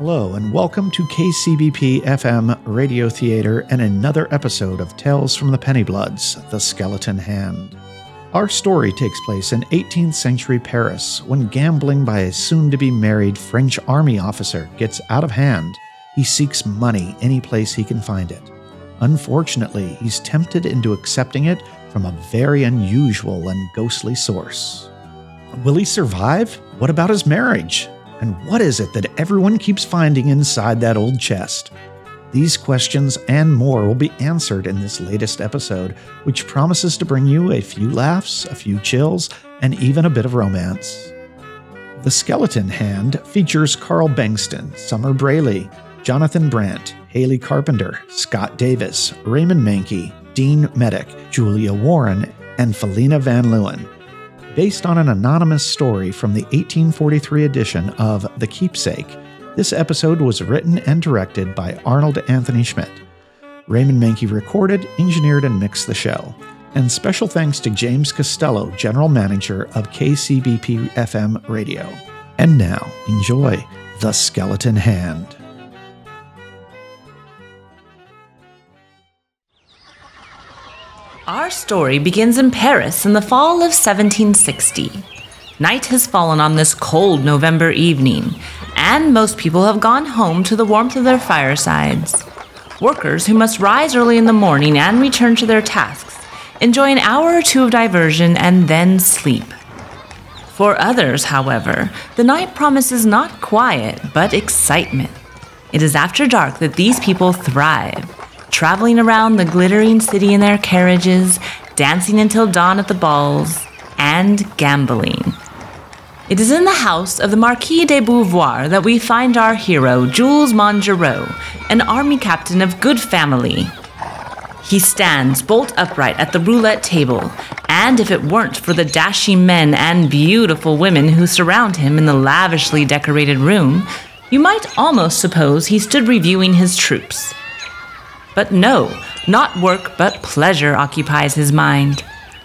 Hello, and welcome to KCBP FM Radio Theater and another episode of Tales from the Pennybloods The Skeleton Hand. Our story takes place in 18th century Paris when gambling by a soon to be married French army officer gets out of hand. He seeks money any place he can find it. Unfortunately, he's tempted into accepting it from a very unusual and ghostly source. Will he survive? What about his marriage? And what is it that everyone keeps finding inside that old chest? These questions and more will be answered in this latest episode, which promises to bring you a few laughs, a few chills, and even a bit of romance. The Skeleton Hand features Carl Bengtsson, Summer Brayley, Jonathan Brandt, Haley Carpenter, Scott Davis, Raymond Mankey, Dean Medic, Julia Warren, and Felina Van Leeuwen. Based on an anonymous story from the 1843 edition of The Keepsake, this episode was written and directed by Arnold Anthony Schmidt. Raymond Mankey recorded, engineered, and mixed the show. And special thanks to James Costello, General Manager of KCBP FM Radio. And now, enjoy The Skeleton Hand. Our story begins in Paris in the fall of 1760. Night has fallen on this cold November evening, and most people have gone home to the warmth of their firesides. Workers who must rise early in the morning and return to their tasks enjoy an hour or two of diversion and then sleep. For others, however, the night promises not quiet, but excitement. It is after dark that these people thrive traveling around the glittering city in their carriages, dancing until dawn at the balls, and gambling. It is in the house of the Marquis de Beauvoir that we find our hero, Jules Mongereau, an army captain of good family. He stands bolt upright at the roulette table, and if it weren't for the dashing men and beautiful women who surround him in the lavishly decorated room, you might almost suppose he stood reviewing his troops. But no, not work but pleasure occupies his mind.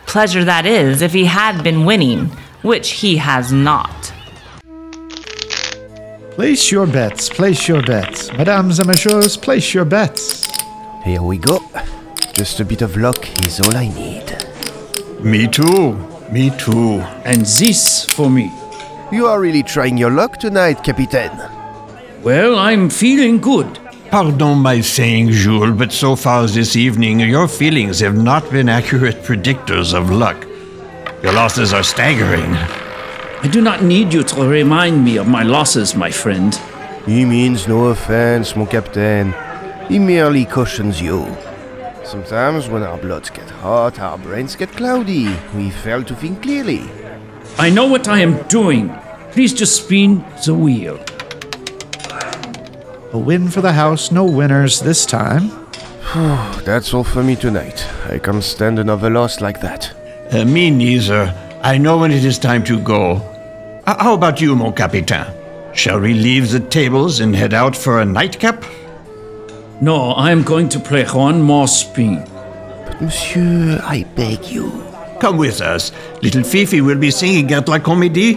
Pleasure, that is, if he had been winning, which he has not. Place your bets, place your bets. Mesdames and messieurs, place your bets. Here we go. Just a bit of luck is all I need. Me too. Me too. And this for me. You are really trying your luck tonight, Capitaine. Well, I'm feeling good. Pardon my saying, Jules, but so far this evening, your feelings have not been accurate predictors of luck. Your losses are staggering. I do not need you to remind me of my losses, my friend. He means no offense, mon captain. He merely cautions you. Sometimes when our bloods get hot, our brains get cloudy. We fail to think clearly. I know what I am doing. Please just spin the wheel. A win for the house, no winners this time. That's all for me tonight. I can't stand another loss like that. Uh, me neither. I know when it is time to go. Uh, how about you, mon capitaine? Shall we leave the tables and head out for a nightcap? No, I am going to play one more spin. But, monsieur, I beg you. Come with us. Little Fifi will be singing at La Comédie.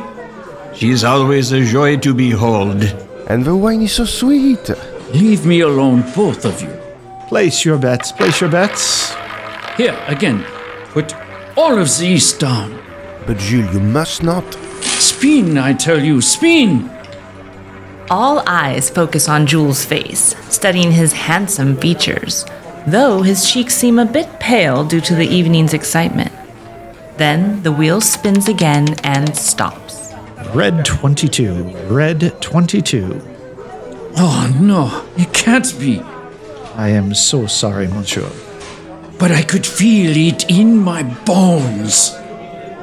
She is always a joy to behold. And the wine is so sweet. Leave me alone, both of you. Place your bets, place your bets. Here, again. Put all of these down. But Jules, you must not. Spin, I tell you, spin! All eyes focus on Jules' face, studying his handsome features, though his cheeks seem a bit pale due to the evening's excitement. Then the wheel spins again and stops. Red 22, red 22. Oh no, it can't be. I am so sorry, monsieur. But I could feel it in my bones.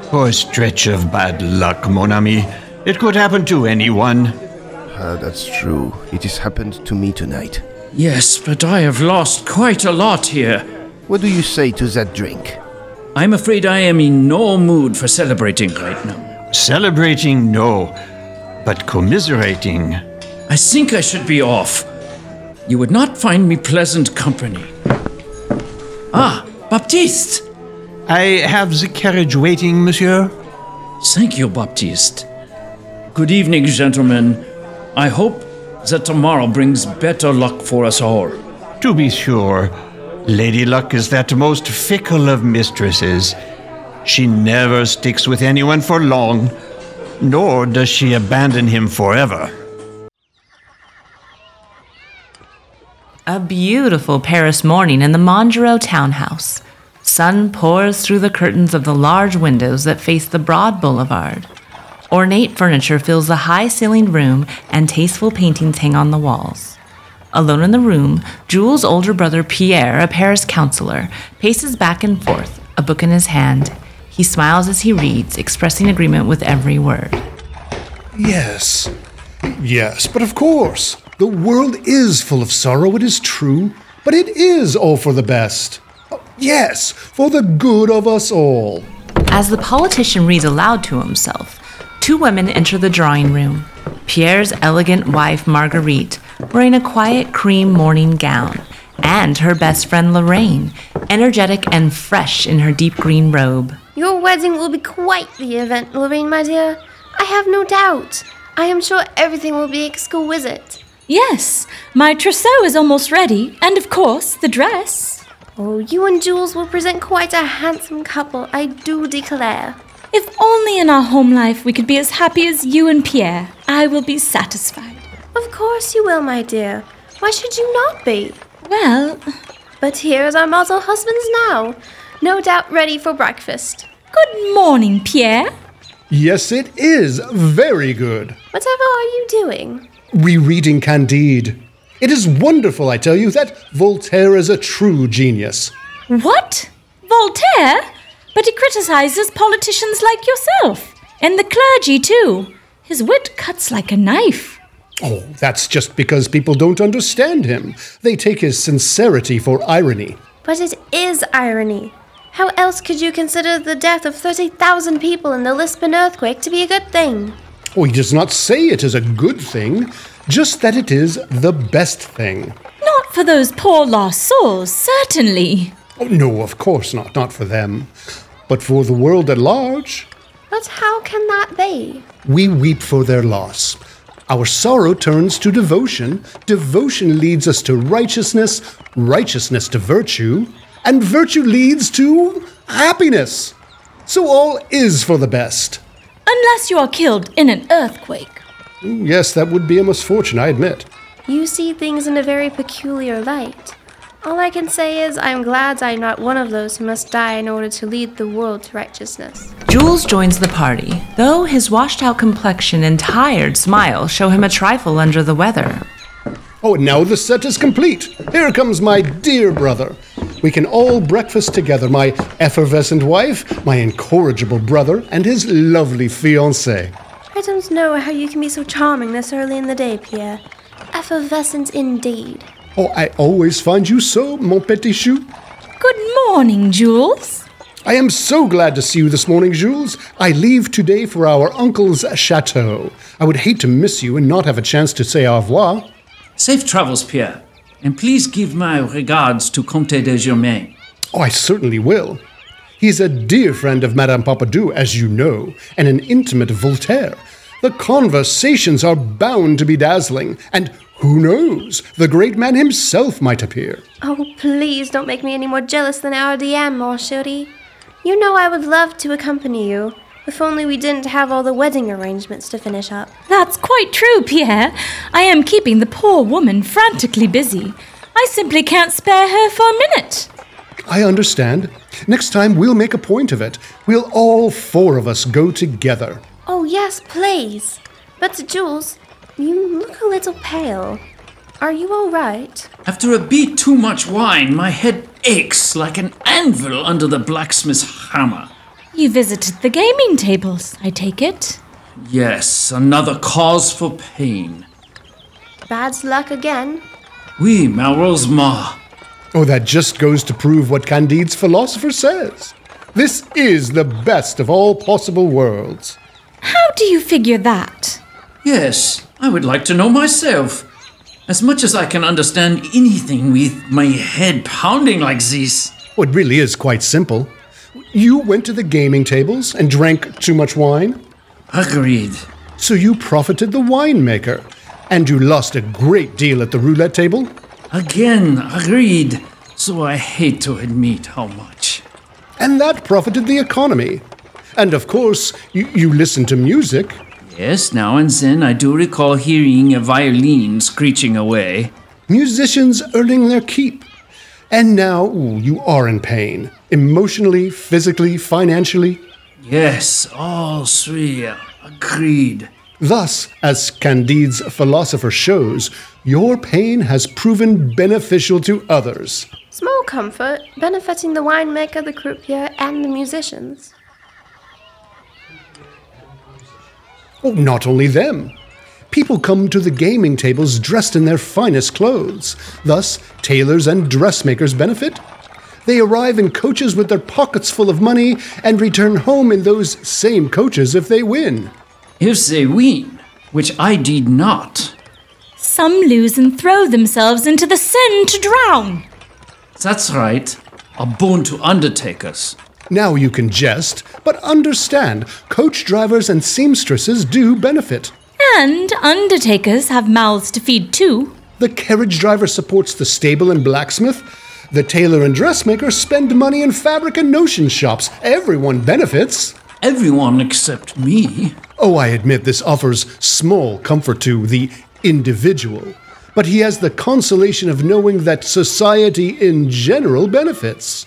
Poor stretch of bad luck, mon ami. It could happen to anyone. Ah, that's true. It has happened to me tonight. Yes, but I have lost quite a lot here. What do you say to that drink? I'm afraid I am in no mood for celebrating right now. Celebrating, no. But commiserating. I think I should be off. You would not find me pleasant company. Ah, Baptiste! I have the carriage waiting, monsieur. Thank you, Baptiste. Good evening, gentlemen. I hope that tomorrow brings better luck for us all. To be sure, Lady Luck is that most fickle of mistresses. She never sticks with anyone for long, nor does she abandon him forever. A beautiful Paris morning in the Mongereau townhouse. Sun pours through the curtains of the large windows that face the broad boulevard. Ornate furniture fills the high ceilinged room, and tasteful paintings hang on the walls. Alone in the room, Jules' older brother Pierre, a Paris counselor, paces back and forth, a book in his hand. He smiles as he reads, expressing agreement with every word. Yes. Yes, but of course. The world is full of sorrow, it is true, but it is all for the best. Oh, Yes, for the good of us all. As the politician reads aloud to himself, two women enter the drawing room. Pierre's elegant wife, Marguerite, wearing a quiet cream morning gown, and her best friend, Lorraine, energetic and fresh in her deep green robe. Your wedding will be quite the event, Lorraine, my dear. I have no doubt. I am sure everything will be exquisite. Yes, my trousseau is almost ready, and of course, the dress. Oh, you and Jules will present quite a handsome couple, I do declare. If only in our home life we could be as happy as you and Pierre, I will be satisfied. Of course you will, my dear. Why should you not be? Well, But here is our model husbands now, no doubt ready for breakfast. good morning, Pierre. Yes, it is very good. Whatever are you doing? Rereading Candide. It is wonderful, I tell you, that Voltaire is a true genius. What? Voltaire? But he criticizes politicians like yourself, and the clergy too. His wit cuts like a knife. Oh, that's just because people don't understand him. They take his sincerity for irony. But it is irony. How else could you consider the death of 30,000 people in the Lisbon earthquake to be a good thing? Oh, he does not say it is a good thing, just that it is the best thing. Not for those poor lost souls, certainly. Oh, no, of course not, not for them. But for the world at large, But how can that be? we weep for their loss. Our sorrow turns to devotion, devotion leads us to righteousness, righteousness to virtue, and virtue leads to happiness. So all is for the best. Unless you are killed in an earthquake. Yes, that would be a misfortune, I admit. You see things in a very peculiar light. All I can say is I'm glad I'm not one of those who must die in order to lead the world to righteousness. Jules joins the party, though his washed out complexion and tired smile show him a trifle under the weather. Oh, now the set is complete. Here comes my dear brother. We can all breakfast together my effervescent wife, my incorrigible brother, and his lovely fiancée. I don't know how you can be so charming this early in the day, Pierre. Effervescent indeed. Oh, I always find you so, mon petit chou. Good morning, Jules. I am so glad to see you this morning, Jules. I leave today for our uncle's chateau. I would hate to miss you and not have a chance to say au revoir. Safe travels, Pierre. And please give my regards to Comte de Germain. Oh, I certainly will. He's a dear friend of Madame Pompadour, as you know, and an intimate of Voltaire. The conversations are bound to be dazzling, and who knows, the great man himself might appear. Oh, please don't make me any more jealous than our DM, mon chéri. You know I would love to accompany you, if only we didn't have all the wedding arrangements to finish up. That's quite true, Pierre. I am keeping the poor woman frantically busy. I simply can't spare her for a minute. I understand. Next time we'll make a point of it. We'll all four of us go together. Oh, yes, please. But, Jules, you look a little pale. Are you all right? After a bit too much wine, my head aches like an anvil under the blacksmith's hammer. You visited the gaming tables, I take it. Yes, another cause for pain. Bad luck again. Oui, ma. Oh, that just goes to prove what Candide's philosopher says. This is the best of all possible worlds. How do you figure that? Yes, I would like to know myself. As much as I can understand anything with my head pounding like this. Oh, it really is quite simple. You went to the gaming tables and drank too much wine, Agreed. so you profited the winemaker. And you lost a great deal at the roulette table? Again, agreed. So I hate to admit how much. And that profited the economy. And of course, you, you listen to music. Yes, now and then I do recall hearing a violin screeching away. Musicians earning their keep. And now ooh, you are in pain. Emotionally, physically, financially. Yes, all three. Agreed. Thus, as Candide's philosopher shows, your pain has proven beneficial to others. Small comfort, benefiting the winemaker, the croupier, and the musicians. Oh, not only them. People come to the gaming tables dressed in their finest clothes. Thus, tailors and dressmakers benefit. They arrive in coaches with their pockets full of money and return home in those same coaches if they win. If they win, which I did not. Some lose and throw themselves into the Seine to drown. That's right. A boon to undertakers. Now you can jest, but understand coach drivers and seamstresses do benefit. And undertakers have mouths to feed too. The carriage driver supports the stable and blacksmith. The tailor and dressmaker spend money in fabric and notion shops. Everyone benefits. Everyone except me. Oh, I admit this offers small comfort to the individual, but he has the consolation of knowing that society in general benefits.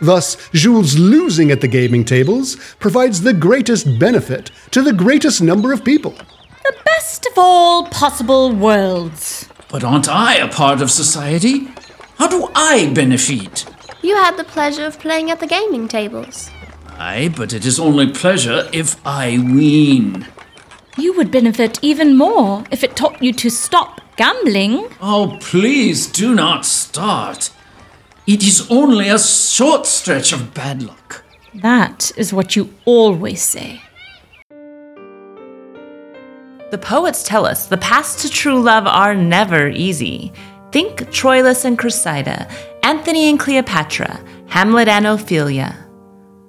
Thus, Jules losing at the gaming tables provides the greatest benefit to the greatest number of people. The best of all possible worlds. But aren't I a part of society? How do I benefit? You had the pleasure of playing at the gaming tables. Aye, but it is only pleasure if I win. You would benefit even more if it taught you to stop gambling. Oh, please do not start. It is only a short stretch of bad luck. That is what you always say. The poets tell us the paths to true love are never easy. Think Troilus and Cressida, Anthony and Cleopatra, Hamlet and Ophelia.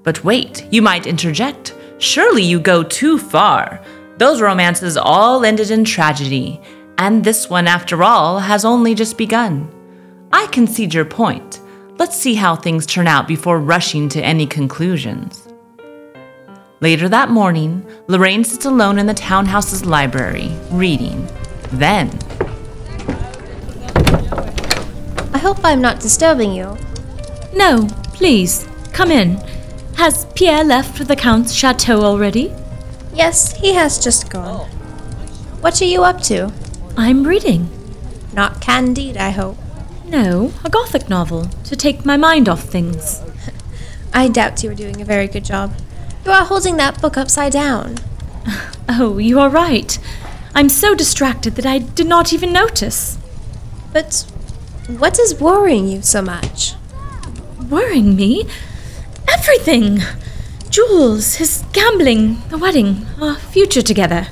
But wait, you might interject. Surely you go too far. Those romances all ended in tragedy, and this one, after all, has only just begun. I concede your point. Let's see how things turn out before rushing to any conclusions. Later that morning, Lorraine sits alone in the townhouse's library, reading. Then, I hope I'm not disturbing you. No, please, come in. Has Pierre left for the Count's chateau already? Yes, he has just gone. What are you up to? I'm reading. Not Candide, I hope. No, a Gothic novel to take my mind off things. I doubt you are doing a very good job. You are holding that book upside down. Oh, you are right. I'm so distracted that I did not even notice. But what is worrying you so much? Worrying me? Everything! Jules, his gambling, the wedding, our future together.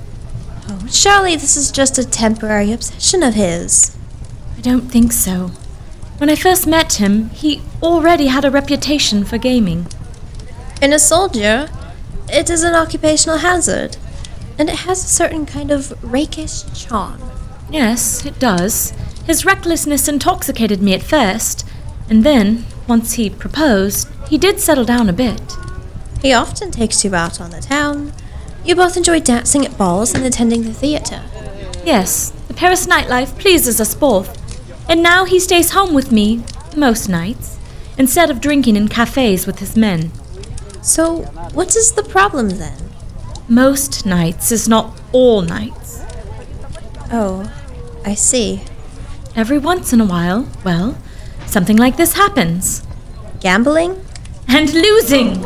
Oh, surely this is just a temporary obsession of his. I don't think so. When I first met him, he already had a reputation for gaming. In a soldier, it is an occupational hazard, and it has a certain kind of rakish charm. Yes, it does. His recklessness intoxicated me at first, and then, once he proposed, he did settle down a bit. He often takes you out on the town. You both enjoy dancing at balls and attending the theatre. Yes, the Paris nightlife pleases us both. And now he stays home with me, most nights, instead of drinking in cafes with his men. So, what is the problem then? Most nights is not all nights. Oh, I see. Every once in a while, well, something like this happens. Gambling? And losing!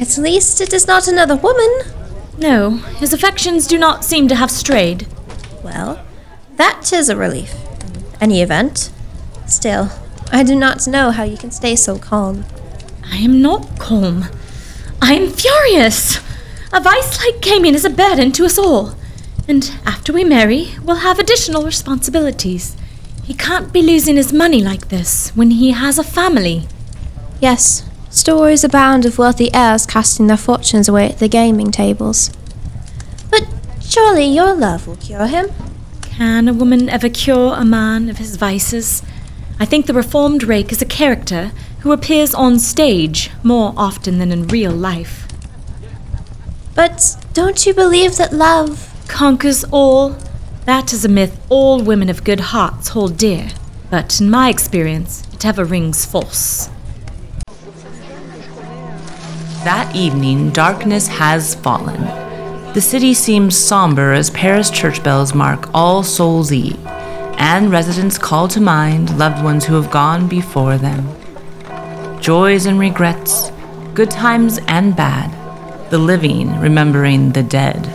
At least it is not another woman. No, his affections do not seem to have strayed. Well, that is a relief. In any event. Still, I do not know how you can stay so calm. I am not calm. I am furious. A vice like gaming is a burden to us all. And after we marry, we'll have additional responsibilities. He can't be losing his money like this when he has a family. Yes, stories abound of wealthy heirs casting their fortunes away at the gaming tables. But Surely your love will cure him. Can a woman ever cure a man of his vices? I think the reformed rake is a character who appears on stage more often than in real life. But don't you believe that love Conquers all. That is a myth all women of good hearts hold dear, but in my experience, it ever rings false. That evening, darkness has fallen. The city seems somber as Paris church bells mark All Souls' Eve, and residents call to mind loved ones who have gone before them. Joys and regrets, good times and bad, the living remembering the dead.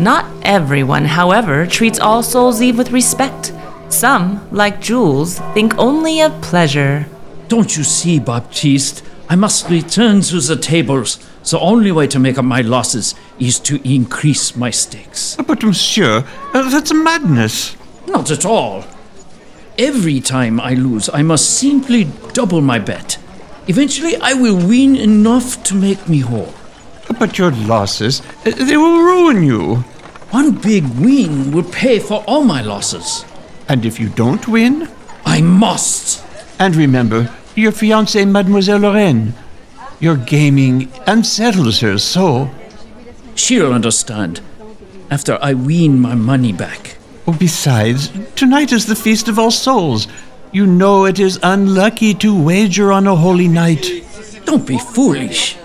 Not everyone, however, treats All Souls' Eve with respect. Some, like Jules, think only of pleasure. Don't you see, Baptiste? I must return to the tables. The only way to make up my losses is to increase my stakes. But, monsieur, uh, that's madness. Not at all. Every time I lose, I must simply double my bet. Eventually, I will win enough to make me whole. But your losses, they will ruin you. One big win will pay for all my losses. And if you don't win? I must. And remember, your fiancée, Mademoiselle Lorraine. Your gaming unsettles her so. She'll understand after I win my money back. Oh, besides, tonight is the Feast of All Souls. You know it is unlucky to wager on a holy night. Don't be foolish.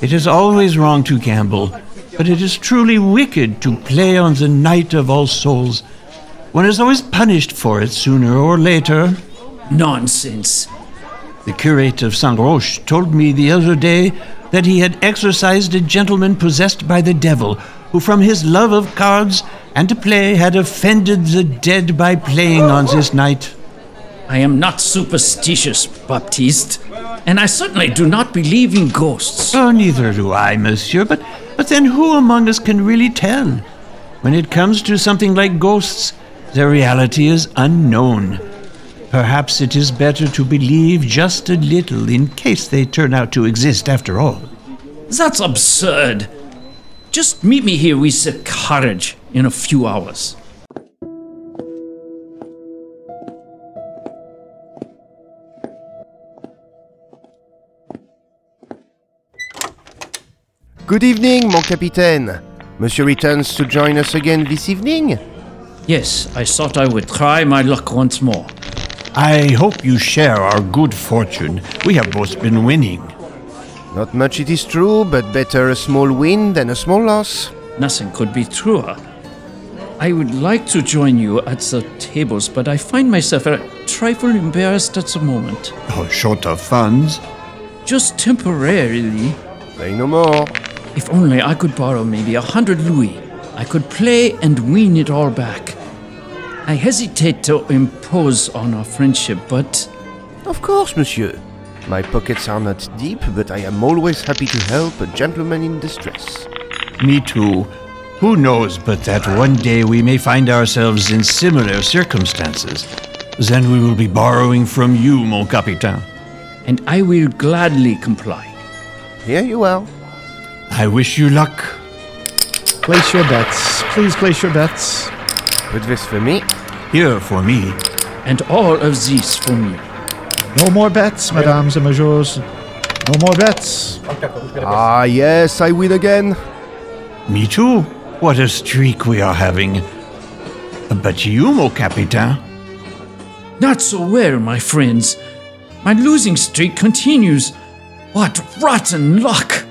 It is always wrong to gamble, but it is truly wicked to play on the night of All Souls. One is always punished for it sooner or later. Nonsense. The curate of Saint Roch told me the other day that he had exorcised a gentleman possessed by the devil, who from his love of cards and to play had offended the dead by playing on this night. I am not superstitious, Baptiste, and I certainly do not believe in ghosts. Oh, neither do I, monsieur, but, but then who among us can really tell? When it comes to something like ghosts, their reality is unknown. Perhaps it is better to believe just a little in case they turn out to exist after all. That's absurd. Just meet me here with the carriage in a few hours. Good evening, mon capitaine. Monsieur returns to join us again this evening? Yes, I thought I would try my luck once more. I hope you share our good fortune. We have both been winning. Not much, it is true, but better a small win than a small loss. Nothing could be truer. I would like to join you at the tables, but I find myself a trifle embarrassed at the moment. Oh, short of funds. Just temporarily. Say no more. If only I could borrow maybe a hundred louis, I could play and win it all back. I hesitate to impose on our friendship, but Of course, monsieur. My pockets are not deep, but I am always happy to help a gentleman in distress. Me too. Who knows but that one day we may find ourselves in similar circumstances. Then we will be borrowing from you, mon capitaine. and I will gladly comply. Here you are. I wish you luck. Place your bets. Please place your bets. Put this for me. Here for me. And all of this for me. No more bets, mesdames et messieurs. No more bets. Ah, yes, I win again. Me too. What a streak we are having. But you, mon capitaine, Not so well, my friends. My losing streak continues. What rotten luck!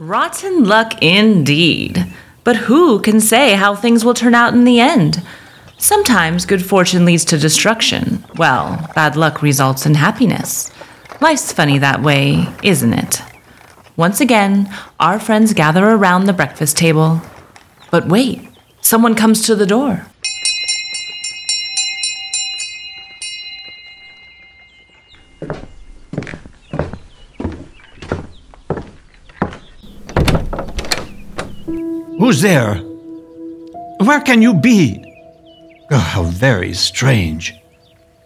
Rotten luck indeed. But who can say how things will turn out in the end? Sometimes good fortune leads to destruction, while bad luck results in happiness. Life's funny that way, isn't it? Once again, our friends gather around the breakfast table. But wait, someone comes to the door. Who's there? Where can you be? Oh, how very strange.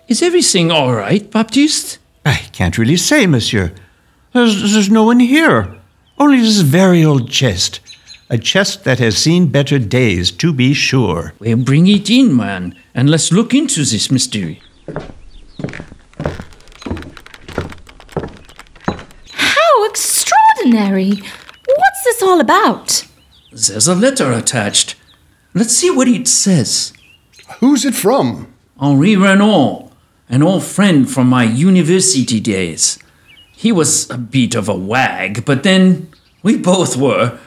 Is everything all right, Baptiste? I can't really say, monsieur. There's, there's no one here. Only this very old chest. A chest that has seen better days, to be sure. Well, bring it in, man, and let's look into this mystery. How extraordinary! What's this all about? There's a letter attached. Let's see what it says. Who's it from? Henri Renault, an old friend from my university days. He was a bit of a wag, but then we both were.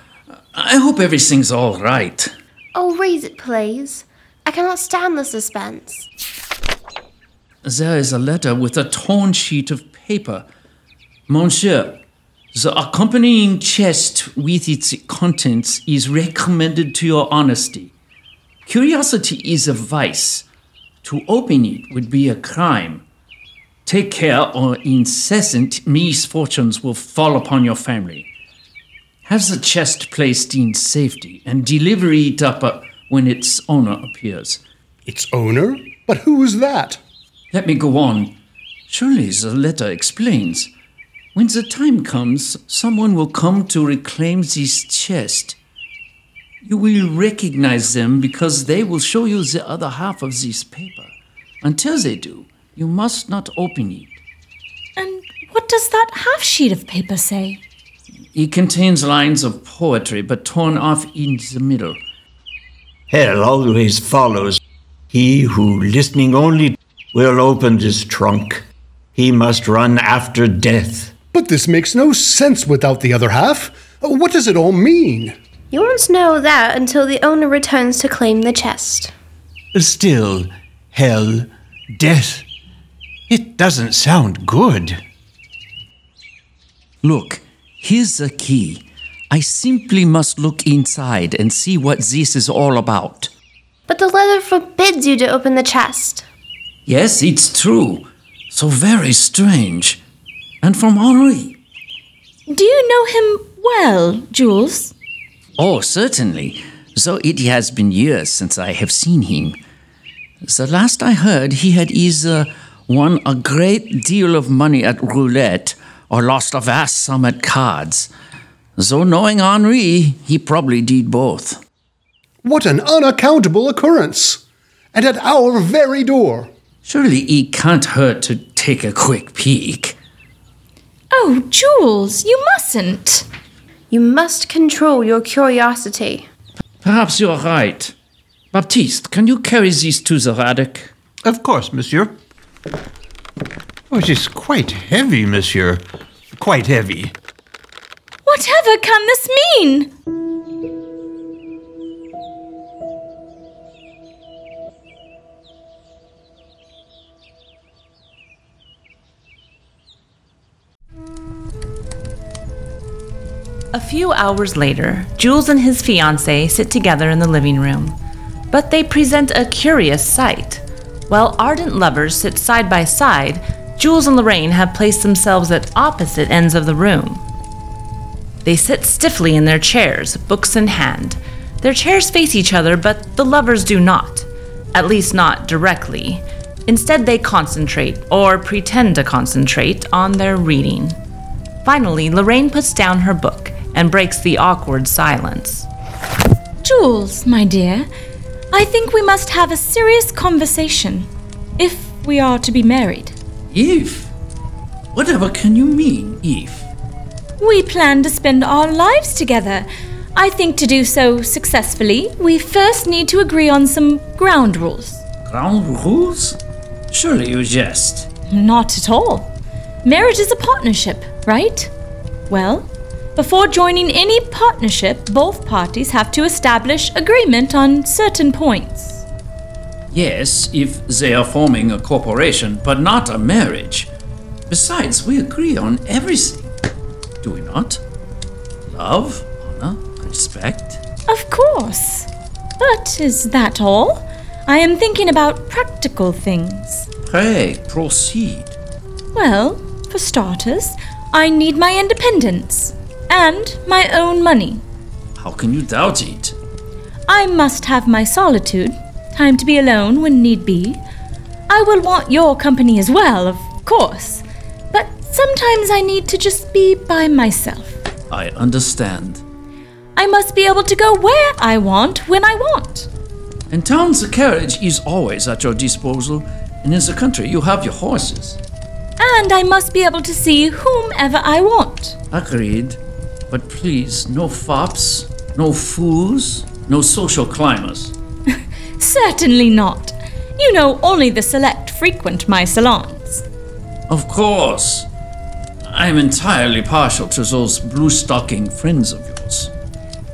I hope everything's all right. Oh, read it, please. I cannot stand the suspense. There is a letter with a torn sheet of paper. Monsieur, the accompanying chest with its contents is recommended to your honesty. Curiosity is a vice. To open it would be a crime. Take care, or incessant misfortunes will fall upon your family. Have the chest placed in safety and deliver it up when its owner appears. Its owner? But who is that? Let me go on. Surely the letter explains. When the time comes, someone will come to reclaim this chest. You will recognize them because they will show you the other half of this paper. Until they do, you must not open it. And what does that half sheet of paper say? It contains lines of poetry, but torn off in the middle. Hell always follows. He who, listening only, will open this trunk. He must run after death. But this makes no sense without the other half. What does it all mean? You won't know that until the owner returns to claim the chest. Still, hell, death. It doesn't sound good. Look, here's the key. I simply must look inside and see what this is all about. But the letter forbids you to open the chest. Yes, it's true. So very strange. And from Henri. Do you know him well, Jules? Oh, certainly. Though it has been years since I have seen him. The last I heard, he had either won a great deal of money at roulette or lost a vast sum at cards. Though knowing Henri, he probably did both. What an unaccountable occurrence! And at our very door. Surely it can't hurt to take a quick peek. Oh, Jules, you mustn't. You must control your curiosity. Perhaps you're right. Baptiste, can you carry these to the attic? Of course, monsieur. Oh, it is quite heavy, monsieur. Quite heavy. Whatever can this mean? A few hours later, Jules and his fiancée sit together in the living room. But they present a curious sight. While ardent lovers sit side by side, Jules and Lorraine have placed themselves at opposite ends of the room. They sit stiffly in their chairs, books in hand. Their chairs face each other, but the lovers do not. At least, not directly. Instead, they concentrate, or pretend to concentrate, on their reading. Finally, Lorraine puts down her book and breaks the awkward silence. Jules, my dear, I think we must have a serious conversation if we are to be married. Eve? Whatever can you mean, Eve? We plan to spend our lives together. I think to do so successfully, we first need to agree on some ground rules. Ground rules? Surely you jest. Not at all. Marriage is a partnership, right? Well, before joining any partnership, both parties have to establish agreement on certain points. Yes, if they are forming a corporation, but not a marriage. Besides, we agree on everything. Do we not? Love, honor, respect. Of course. But is that all? I am thinking about practical things. Pray, proceed. Well, for starters, I need my independence and my own money. How can you doubt it? I must have my solitude, time to be alone when need be. I will want your company as well, of course. But sometimes I need to just be by myself. I understand. I must be able to go where I want when I want. In town, the carriage is always at your disposal, and in the country, you have your horses. And I must be able to see whomever I want. Agreed. But please, no fops, no fools, no social climbers. Certainly not. You know, only the select frequent my salons. Of course. I'm entirely partial to those blue stocking friends of yours.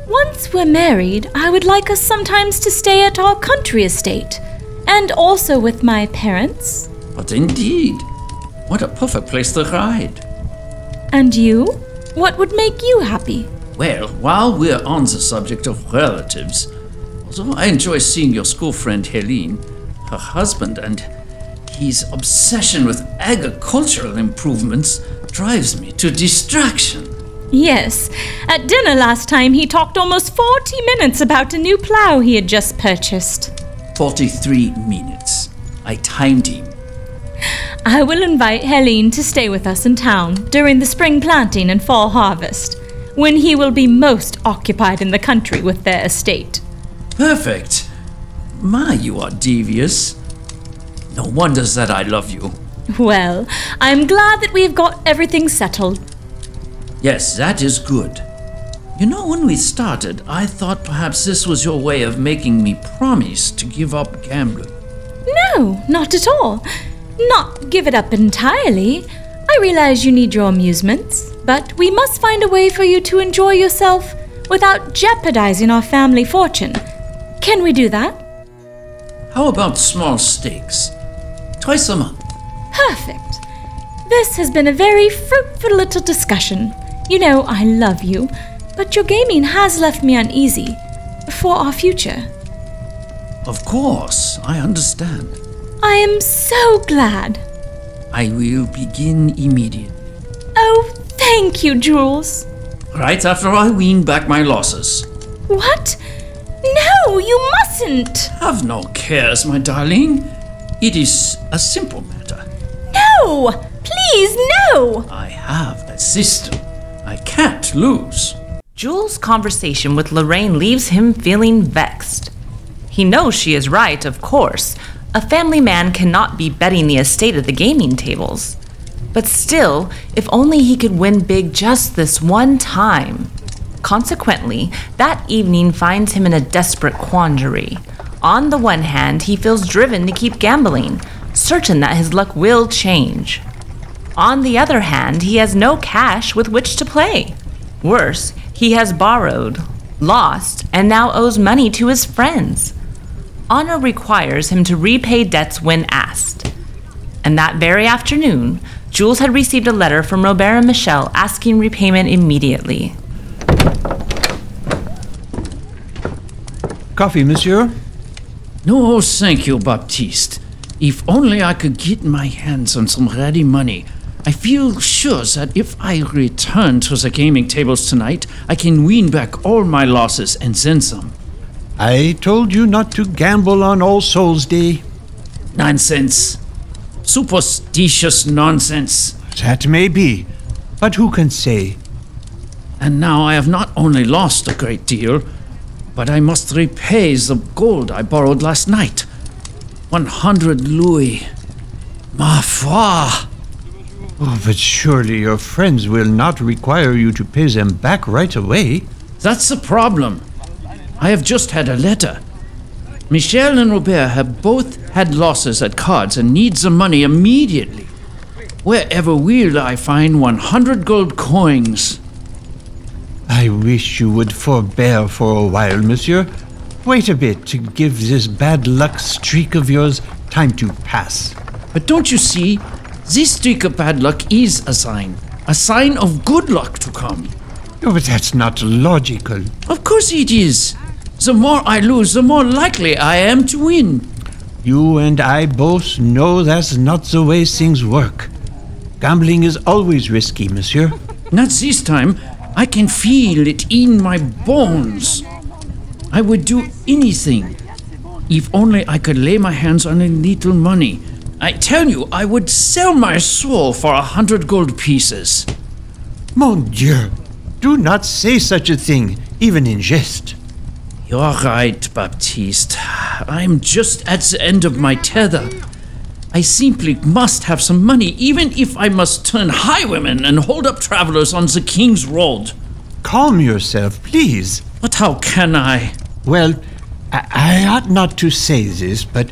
Once we're married, I would like us sometimes to stay at our country estate, and also with my parents. But indeed, what a perfect place to ride. And you? What would make you happy? Well, while we're on the subject of relatives, although I enjoy seeing your school friend Helene, her husband and his obsession with agricultural improvements drives me to distraction. Yes, at dinner last time he talked almost 40 minutes about a new plow he had just purchased. 43 minutes. I timed him. I will invite Helene to stay with us in town during the spring planting and fall harvest, when he will be most occupied in the country with their estate. Perfect. My, you are devious. No wonders that I love you. Well, I'm glad that we've got everything settled. Yes, that is good. You know, when we started, I thought perhaps this was your way of making me promise to give up gambling. No, not at all. Not give it up entirely. I realize you need your amusements, but we must find a way for you to enjoy yourself without jeopardizing our family fortune. Can we do that? How about small stakes? Twice a month. Perfect. This has been a very fruitful little discussion. You know, I love you, but your gaming has left me uneasy for our future. Of course, I understand. I am so glad. I will begin immediately. Oh, thank you, Jules. Right after I wean back my losses. What? No, you mustn't. Have no cares, my darling. It is a simple matter. No! Please, no! I have a system. I can't lose. Jules' conversation with Lorraine leaves him feeling vexed. He knows she is right, of course. A family man cannot be betting the estate at the gaming tables. But still, if only he could win big just this one time. Consequently, that evening finds him in a desperate quandary. On the one hand, he feels driven to keep gambling, certain that his luck will change. On the other hand, he has no cash with which to play. Worse, he has borrowed, lost, and now owes money to his friends. Honor requires him to repay debts when asked. And that very afternoon, Jules had received a letter from Robert and Michel asking repayment immediately. Coffee, monsieur? No, thank you, Baptiste. If only I could get my hands on some ready money. I feel sure that if I return to the gaming tables tonight, I can wean back all my losses and then some. I told you not to gamble on All Souls Day. Nonsense. Superstitious nonsense. That may be, but who can say? And now I have not only lost a great deal, but I must repay the gold I borrowed last night. 100 louis. Ma foi! Oh, but surely your friends will not require you to pay them back right away. That's the problem. I have just had a letter. Michel and Robert have both had losses at cards and need the money immediately. Wherever will I find 100 gold coins? I wish you would forbear for a while, monsieur. Wait a bit to give this bad luck streak of yours time to pass. But don't you see? This streak of bad luck is a sign. A sign of good luck to come. No, but that's not logical. Of course it is. The more I lose, the more likely I am to win. You and I both know that's not the way things work. Gambling is always risky, monsieur. Not this time. I can feel it in my bones. I would do anything if only I could lay my hands on a little money. I tell you, I would sell my soul for a hundred gold pieces. Mon Dieu, do not say such a thing, even in jest. You're right, Baptiste. I'm just at the end of my tether. I simply must have some money, even if I must turn highwayman and hold up travelers on the King's Road. Calm yourself, please. But how can I? Well, I, I ought not to say this, but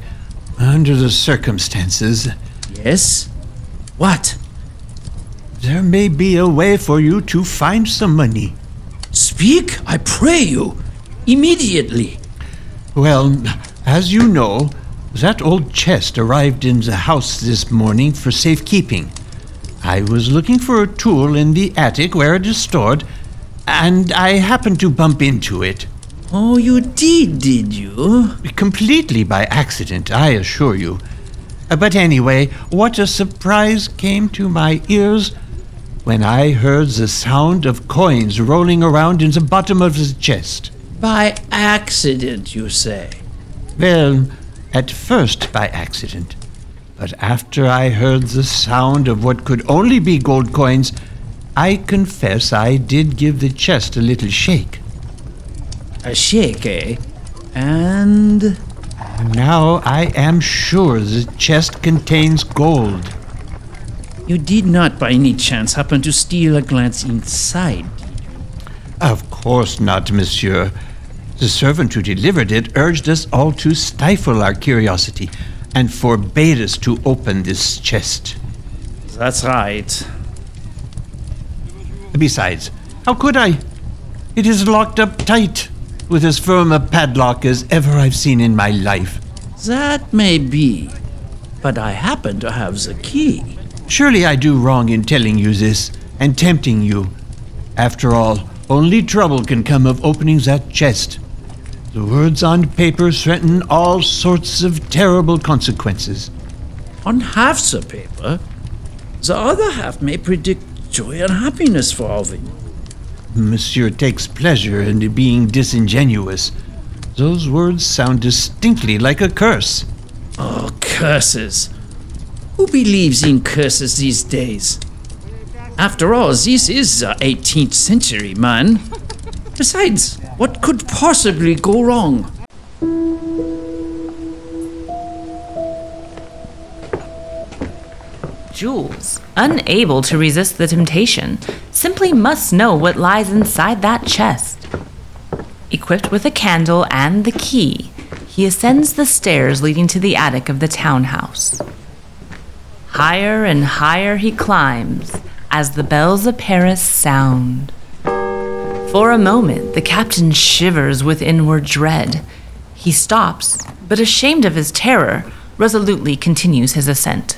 under the circumstances, Yes? What? there may be a way for you to find some money. Speak, I pray you, immediately. Well, as you know, that old chest arrived in the house this morning for safekeeping. I was looking for a tool in the attic where it is stored, and I happened to bump into it. Oh, you did, did you? Completely by accident, I assure you. But anyway, what a surprise came to my ears when I heard the sound of coins rolling around in the bottom of the chest. By accident, you say. Well, at first by accident. But after I heard the sound of what could only be gold coins, I confess I did give the chest a little shake. A shake, eh? And. Now I am sure the chest contains gold. You did not by any chance happen to steal a glance inside. Of course not, monsieur. The servant who delivered it urged us all to stifle our curiosity and forbade us to open this chest. That's right. Besides, how could I? It is locked up tight, with as firm a padlock as ever I've seen in my life. That may be. But I happen to have the key. Surely I do wrong in telling you this and tempting you. After all, only trouble can come of opening that chest. The words on paper threaten all sorts of terrible consequences. On half the paper, the other half may predict joy and happiness for Alvin. Monsieur takes pleasure in being disingenuous. Those words sound distinctly like a curse. Oh, curses. Who believes in curses these days? After all, this is the 18th century, man. Besides, what could possibly go wrong? Jules, unable to resist the temptation, simply must know what lies inside that chest. Equipped with a candle and the key, he ascends the stairs leading to the attic of the townhouse. Higher and higher he climbs as the bells of Paris sound. For a moment, the captain shivers with inward dread. He stops, but ashamed of his terror, resolutely continues his ascent.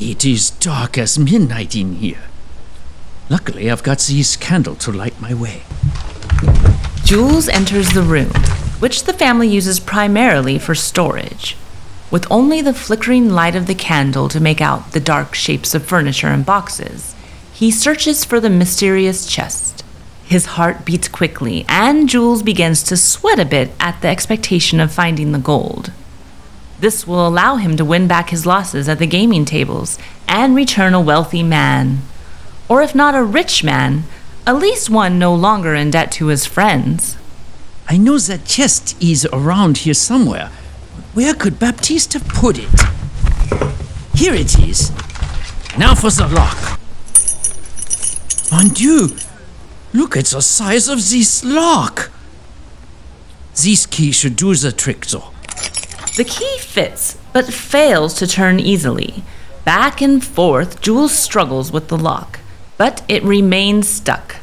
It is dark as midnight in here. Luckily, I've got this candle to light my way. Jules enters the room, which the family uses primarily for storage. With only the flickering light of the candle to make out the dark shapes of furniture and boxes, he searches for the mysterious chest. His heart beats quickly, and Jules begins to sweat a bit at the expectation of finding the gold. This will allow him to win back his losses at the gaming tables and return a wealthy man. Or if not a rich man, at least one no longer in debt to his friends. I know that chest is around here somewhere. Where could Baptiste have put it? Here it is. Now for the lock. Mon Dieu! Look at the size of this lock! This key should do the trick, though. The key fits, but fails to turn easily. Back and forth, Jules struggles with the lock, but it remains stuck.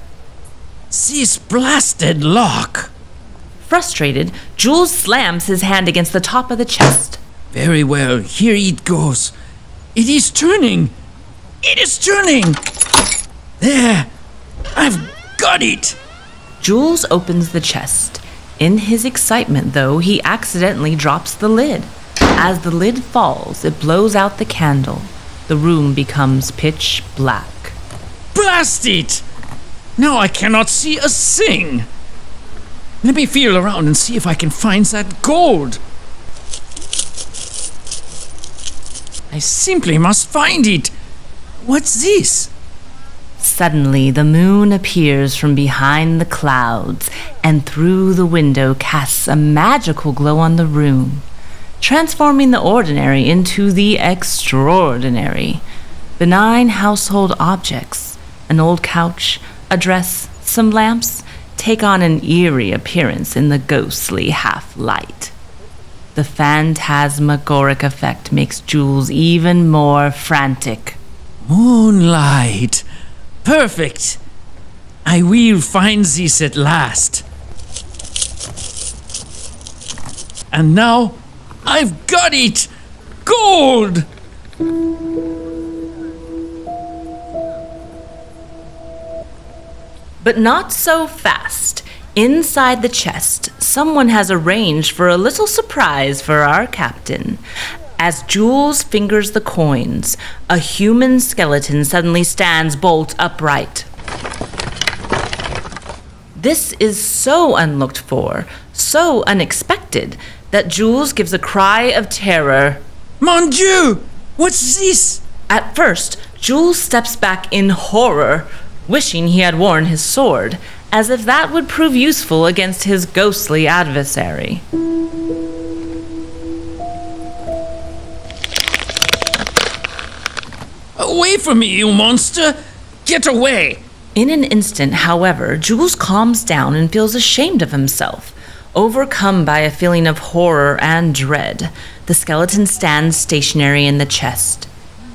This blasted lock! Frustrated, Jules slams his hand against the top of the chest. Very well, here it goes. It is turning! It is turning! There! I've got it! Jules opens the chest. In his excitement, though, he accidentally drops the lid. As the lid falls, it blows out the candle. The room becomes pitch black. Blast it! Now I cannot see a thing! Let me feel around and see if I can find that gold. I simply must find it. What's this? Suddenly, the moon appears from behind the clouds and through the window casts a magical glow on the room, transforming the ordinary into the extraordinary. Benign household objects, an old couch, a dress, some lamps, take on an eerie appearance in the ghostly half light. The phantasmagoric effect makes Jules even more frantic. Moonlight. Perfect. I will find this at last. And now I've got it! Gold! But not so fast. Inside the chest, someone has arranged for a little surprise for our captain. As Jules fingers the coins, a human skeleton suddenly stands bolt upright. This is so unlooked for, so unexpected, that Jules gives a cry of terror. Mon Dieu! What's this? At first, Jules steps back in horror, wishing he had worn his sword, as if that would prove useful against his ghostly adversary. Away from me, you monster! Get away! In an instant, however, Jules calms down and feels ashamed of himself. Overcome by a feeling of horror and dread, the skeleton stands stationary in the chest.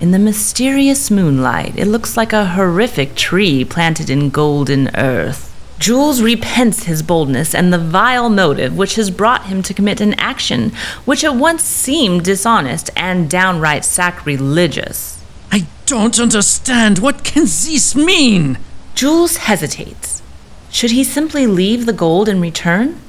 In the mysterious moonlight, it looks like a horrific tree planted in golden earth. Jules repents his boldness and the vile motive which has brought him to commit an action which at once seemed dishonest and downright sacrilegious. I don't understand. What can this mean? Jules hesitates. Should he simply leave the gold and return?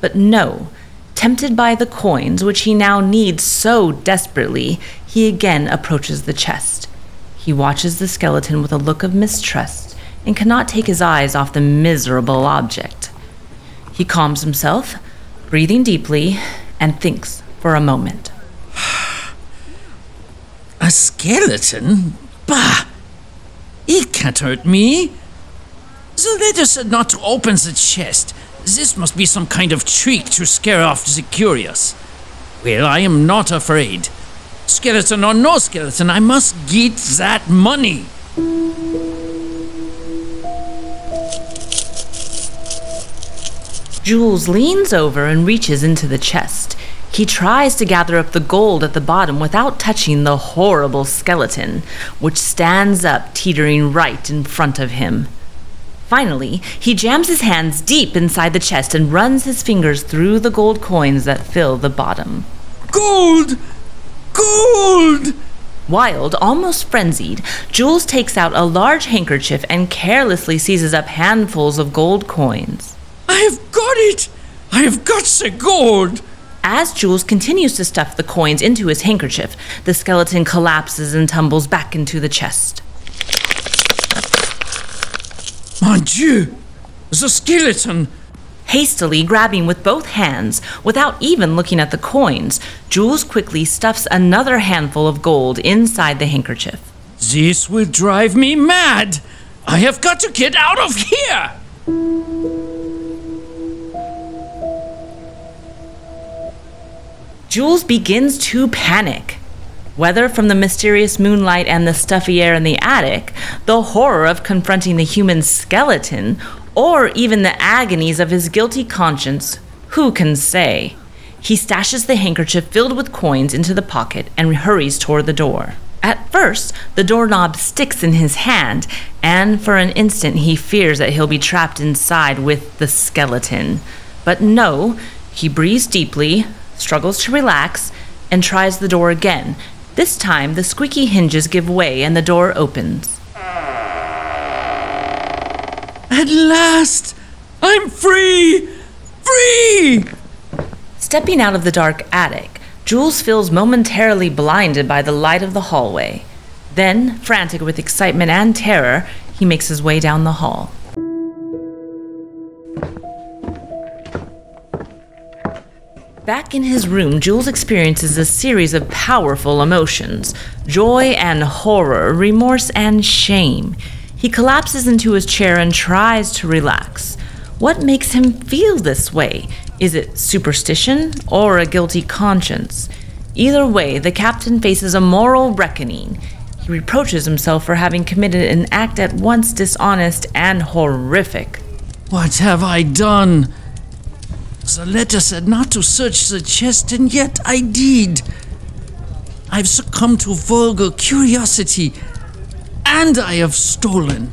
But no. Tempted by the coins, which he now needs so desperately, he again approaches the chest. He watches the skeleton with a look of mistrust and cannot take his eyes off the miserable object. He calms himself, breathing deeply, and thinks for a moment. A skeleton? Bah! It can't hurt me. The letter said not to open the chest. This must be some kind of trick to scare off the curious. Well, I am not afraid. Skeleton or no skeleton, I must get that money. Jules leans over and reaches into the chest. He tries to gather up the gold at the bottom without touching the horrible skeleton, which stands up teetering right in front of him. Finally, he jams his hands deep inside the chest and runs his fingers through the gold coins that fill the bottom. Gold! Gold! Wild, almost frenzied, Jules takes out a large handkerchief and carelessly seizes up handfuls of gold coins. I have got it! I have got the gold! As Jules continues to stuff the coins into his handkerchief, the skeleton collapses and tumbles back into the chest. Mon Dieu! The skeleton! Hastily grabbing with both hands, without even looking at the coins, Jules quickly stuffs another handful of gold inside the handkerchief. This will drive me mad! I have got to get out of here! Jules begins to panic. Whether from the mysterious moonlight and the stuffy air in the attic, the horror of confronting the human skeleton, or even the agonies of his guilty conscience, who can say? He stashes the handkerchief filled with coins into the pocket and hurries toward the door. At first, the doorknob sticks in his hand, and for an instant he fears that he'll be trapped inside with the skeleton. But no, he breathes deeply, struggles to relax, and tries the door again. This time, the squeaky hinges give way and the door opens. At last! I'm free! Free! Stepping out of the dark attic, Jules feels momentarily blinded by the light of the hallway. Then, frantic with excitement and terror, he makes his way down the hall. Back in his room, Jules experiences a series of powerful emotions joy and horror, remorse and shame. He collapses into his chair and tries to relax. What makes him feel this way? Is it superstition or a guilty conscience? Either way, the captain faces a moral reckoning. He reproaches himself for having committed an act at once dishonest and horrific. What have I done? The letter said not to search the chest, and yet I did. I've succumbed to vulgar curiosity, and I have stolen.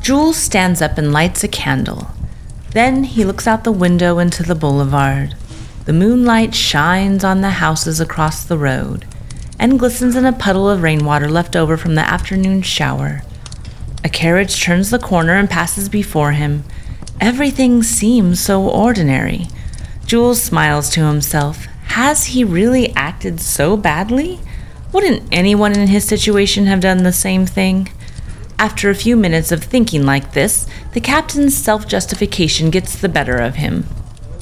Jules stands up and lights a candle. Then he looks out the window into the boulevard. The moonlight shines on the houses across the road and glistens in a puddle of rainwater left over from the afternoon shower. A carriage turns the corner and passes before him. Everything seems so ordinary. Jules smiles to himself. Has he really acted so badly? Wouldn't anyone in his situation have done the same thing? After a few minutes of thinking like this, the captain's self justification gets the better of him.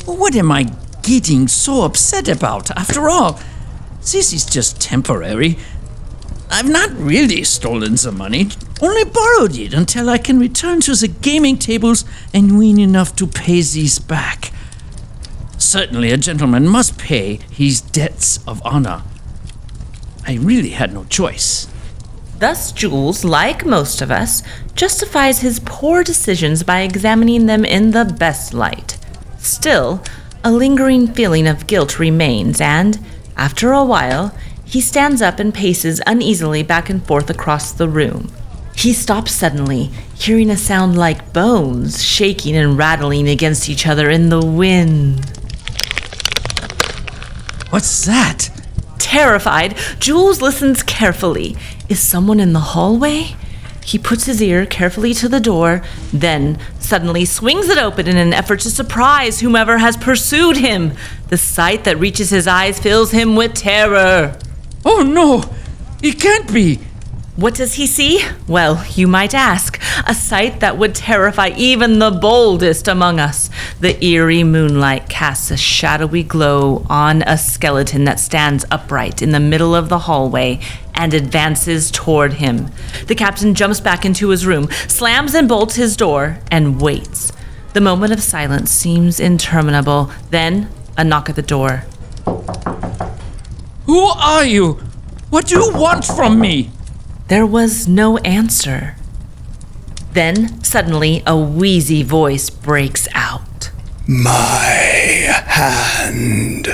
What am I getting so upset about? After all, this is just temporary. I've not really stolen the money, only borrowed it until I can return to the gaming tables and win enough to pay these back. Certainly, a gentleman must pay his debts of honor. I really had no choice. Thus, Jules, like most of us, justifies his poor decisions by examining them in the best light. Still, a lingering feeling of guilt remains, and, after a while, he stands up and paces uneasily back and forth across the room. He stops suddenly, hearing a sound like bones shaking and rattling against each other in the wind. What's that? Terrified, Jules listens carefully. Is someone in the hallway? He puts his ear carefully to the door, then suddenly swings it open in an effort to surprise whomever has pursued him. The sight that reaches his eyes fills him with terror. Oh no! It can't be! What does he see? Well, you might ask. A sight that would terrify even the boldest among us. The eerie moonlight casts a shadowy glow on a skeleton that stands upright in the middle of the hallway and advances toward him. The captain jumps back into his room, slams and bolts his door, and waits. The moment of silence seems interminable. Then, a knock at the door. Who are you? What do you want from me? There was no answer. Then, suddenly, a wheezy voice breaks out. My hand.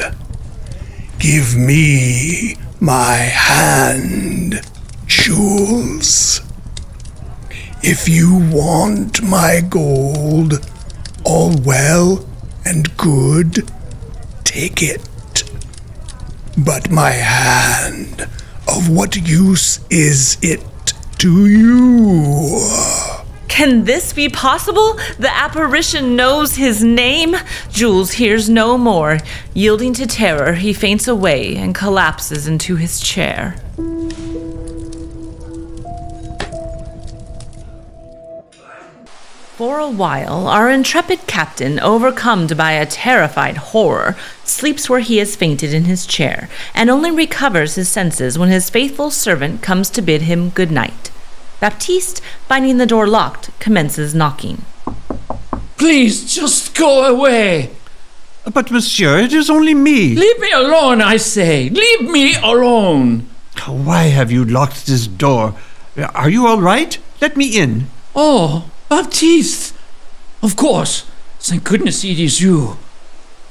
Give me my hand, Jules. If you want my gold, all well and good, take it. But my hand, of what use is it to you? Can this be possible? The apparition knows his name? Jules hears no more. Yielding to terror, he faints away and collapses into his chair. For a while, our intrepid captain, overcome by a terrified horror, sleeps where he has fainted in his chair, and only recovers his senses when his faithful servant comes to bid him good night. Baptiste, finding the door locked, commences knocking. Please, just go away. But, monsieur, it is only me. Leave me alone, I say. Leave me alone. Why have you locked this door? Are you all right? Let me in. Oh, Baptiste! Of course. Thank goodness it is you.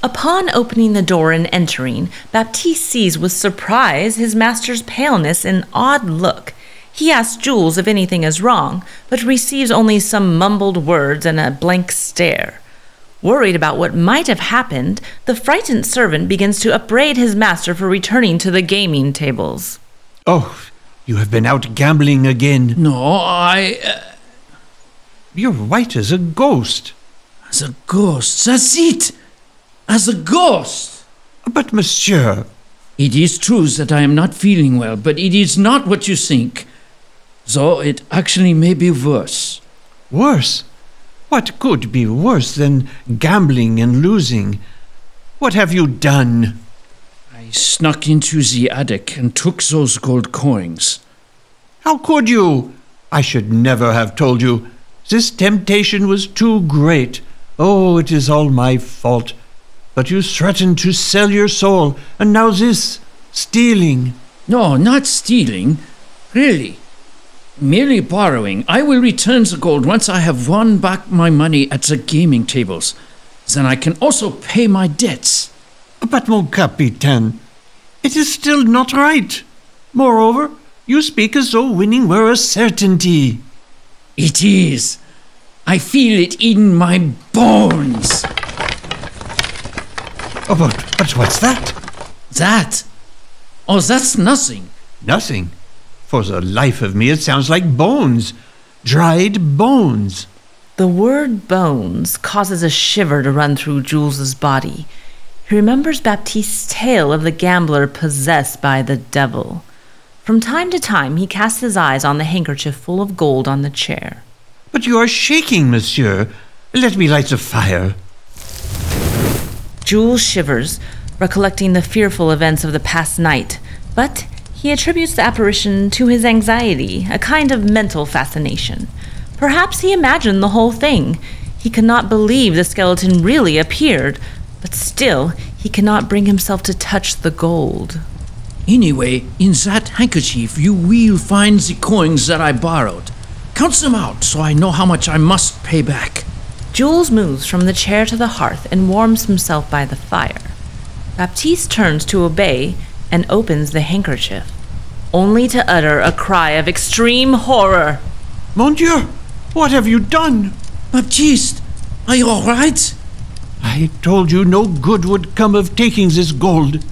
Upon opening the door and entering, Baptiste sees with surprise his master's paleness and odd look. He asks Jules if anything is wrong, but receives only some mumbled words and a blank stare. Worried about what might have happened, the frightened servant begins to upbraid his master for returning to the gaming tables. Oh, you have been out gambling again. No, I. Uh, You're white as a ghost. as a ghost. That's it! As a ghost! But, monsieur, It is true that I am not feeling well, but it is not what you think. Though it actually may be worse. worse? What could be worse than gambling and losing? What have you done? I snuck into the attic and took those gold coins. How could you? I should never have told you. This temptation was too great. Oh, it is all my fault. But you threatened to sell your soul, and now this stealing. No, not stealing. Really. Merely borrowing. I will return the gold once I have won back my money at the gaming tables. Then I can also pay my debts. But, mon capitaine, it is still not right. Moreover, you speak as though winning were a certainty. It is. I feel it in my bones. Oh, but, but what's that? That? Oh, that's nothing. Nothing. For the life of me, it sounds like bones. Dried bones. The word bones causes a shiver to run through Jules's body. He remembers Baptiste's tale of the gambler possessed by the devil. From time to time, he casts his eyes on the handkerchief full of gold on the chair. But you are shaking, monsieur. Let me light the fire. Jules shivers, recollecting the fearful events of the past night, but he attributes the apparition to his anxiety, a kind of mental fascination. Perhaps he imagined the whole thing. He could not believe the skeleton really appeared, but still he cannot bring himself to touch the gold. Anyway, in that handkerchief you will find the coins that I borrowed. Count them out so I know how much I must pay back. Jules moves from the chair to the hearth and warms himself by the fire. Baptiste turns to obey and opens the handkerchief, only to utter a cry of extreme horror. Mon Dieu, what have you done? Baptiste, are you all right? I told you no good would come of taking this gold.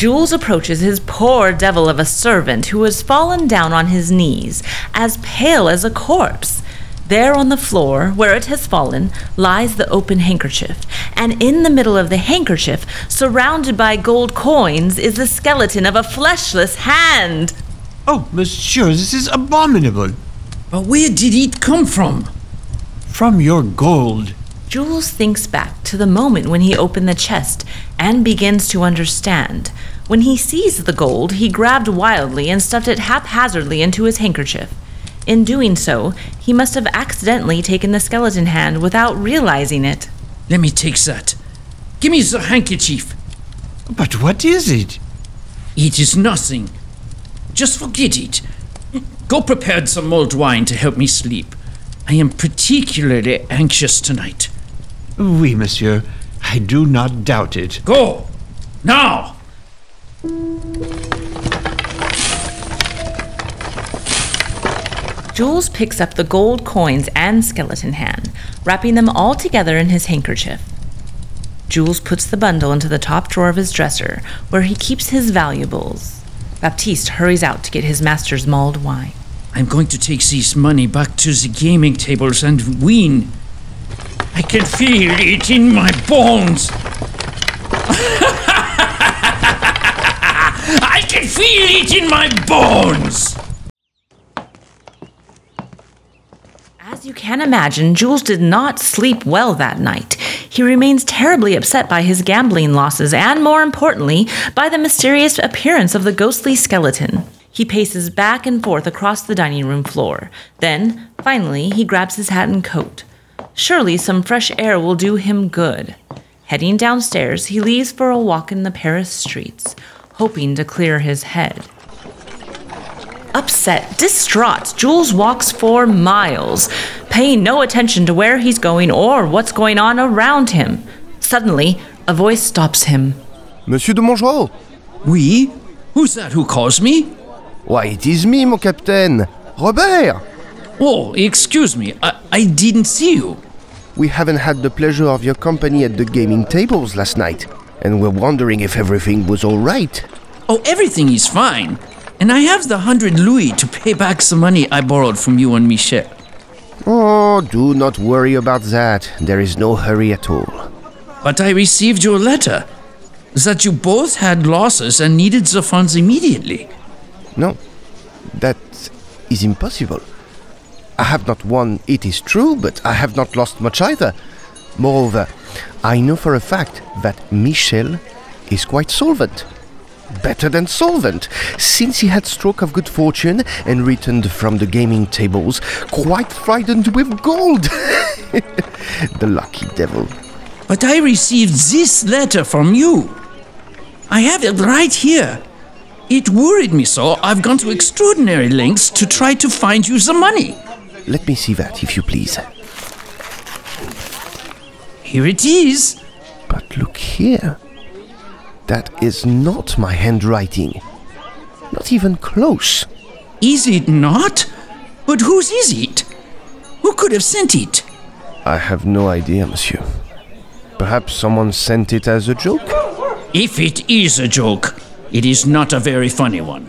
Jules approaches his poor devil of a servant who has fallen down on his knees, as pale as a corpse. There on the floor, where it has fallen, lies the open handkerchief, and in the middle of the handkerchief, surrounded by gold coins, is the skeleton of a fleshless hand. Oh, monsieur, this is abominable. But where did it come from? From your gold. Jules thinks back to the moment when he opened the chest and begins to understand. When he seized the gold, he grabbed wildly and stuffed it haphazardly into his handkerchief. In doing so, he must have accidentally taken the skeleton hand without realizing it. Let me take that. Give me the handkerchief. But what is it? It is nothing. Just forget it. Go prepare some mulled wine to help me sleep. I am particularly anxious tonight. Oui, monsieur. I do not doubt it. Go! Now! Jules picks up the gold coins and skeleton hand, wrapping them all together in his handkerchief. Jules puts the bundle into the top drawer of his dresser, where he keeps his valuables. Baptiste hurries out to get his master's mulled wine. I'm going to take this money back to the gaming tables and win. I can feel it in my bones. I can feel it in my bones. As you can imagine, Jules did not sleep well that night. He remains terribly upset by his gambling losses and, more importantly, by the mysterious appearance of the ghostly skeleton. He paces back and forth across the dining room floor. Then, finally, he grabs his hat and coat. Surely some fresh air will do him good. Heading downstairs, he leaves for a walk in the Paris streets, hoping to clear his head. Upset, distraught, Jules walks for miles, paying no attention to where he's going or what's going on around him. Suddenly, a voice stops him. Monsieur de Mongeau? Oui? Who's that who calls me? Why, it is me, mon capitaine. Robert! Oh, excuse me. I, I didn't see you. We haven't had the pleasure of your company at the gaming tables last night, and we're wondering if everything was all right. Oh, everything is fine. And I have the hundred louis to pay back the money I borrowed from you and Michel. Oh, do not worry about that. There is no hurry at all. But I received your letter that you both had losses and needed the funds immediately. No, that is impossible. I have not won, it is true, but I have not lost much either. Moreover, I know for a fact that Michel is quite solvent. better than solvent, since he had stroke of good fortune and returned from the gaming tables quite frightened with gold. the lucky devil. But I received this letter from you. I have it right here. It worried me so, I've gone to extraordinary lengths to try to find you the money. Let me see that, if you please. Here it is. But look here. That is not my handwriting. Not even close. Is it not? But whose is it? Who could have sent it? I have no idea, monsieur. Perhaps someone sent it as a joke? If it is a joke, it is not a very funny one.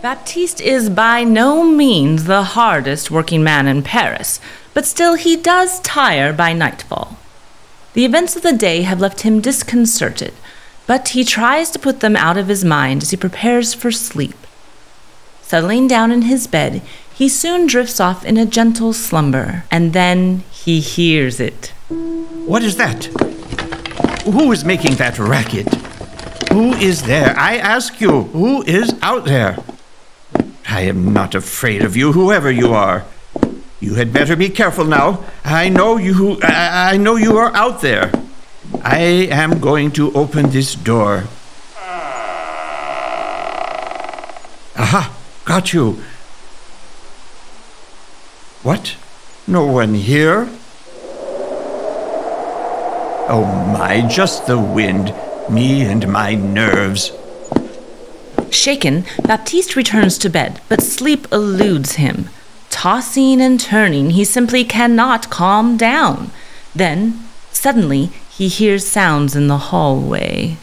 Baptiste is by no means the hardest working man in Paris, but still he does tire by nightfall. The events of the day have left him disconcerted, but he tries to put them out of his mind as he prepares for sleep. Settling down in his bed, he soon drifts off in a gentle slumber, and then he hears it. What is that? Who is making that racket? Who is there? I ask you, who is out there? I am not afraid of you, whoever you are. You had better be careful now. I know you. I, know you are out there. I am going to open this door. Aha! Got you. What? No one here? Oh my, just the wind. Me and my nerves. Shaken, Baptiste returns to bed, but sleep eludes him. Tossing and turning, he simply cannot calm down. Then, suddenly, he hears sounds in the hallway.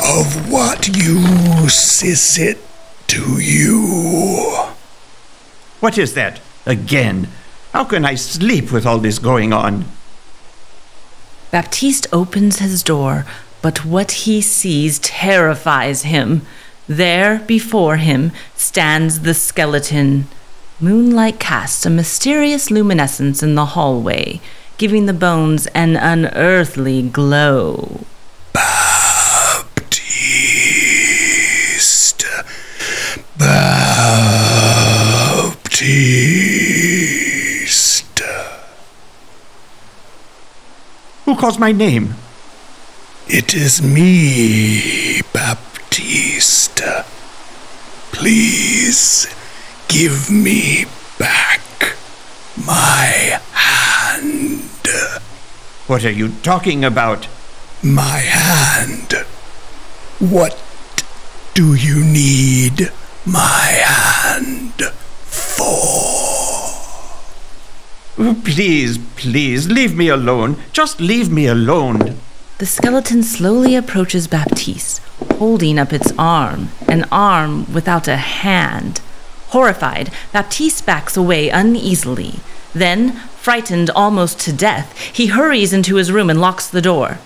Of what use is it to you? What is that? Again? How can I sleep with all this going on? Baptiste opens his door, but what he sees terrifies him. There before him stands the skeleton. Moonlight casts a mysterious luminescence in the hallway, giving the bones an unearthly glow. Baptiste. Baptiste. Who calls my name? It is me, Baptiste. Please give me back my hand. What are you talking about? My hand. What do you need my hand for? Please, please, leave me alone. Just leave me alone. The skeleton slowly approaches Baptiste, holding up its arm, an arm without a hand. Horrified, Baptiste backs away uneasily. Then, frightened almost to death, he hurries into his room and locks the door.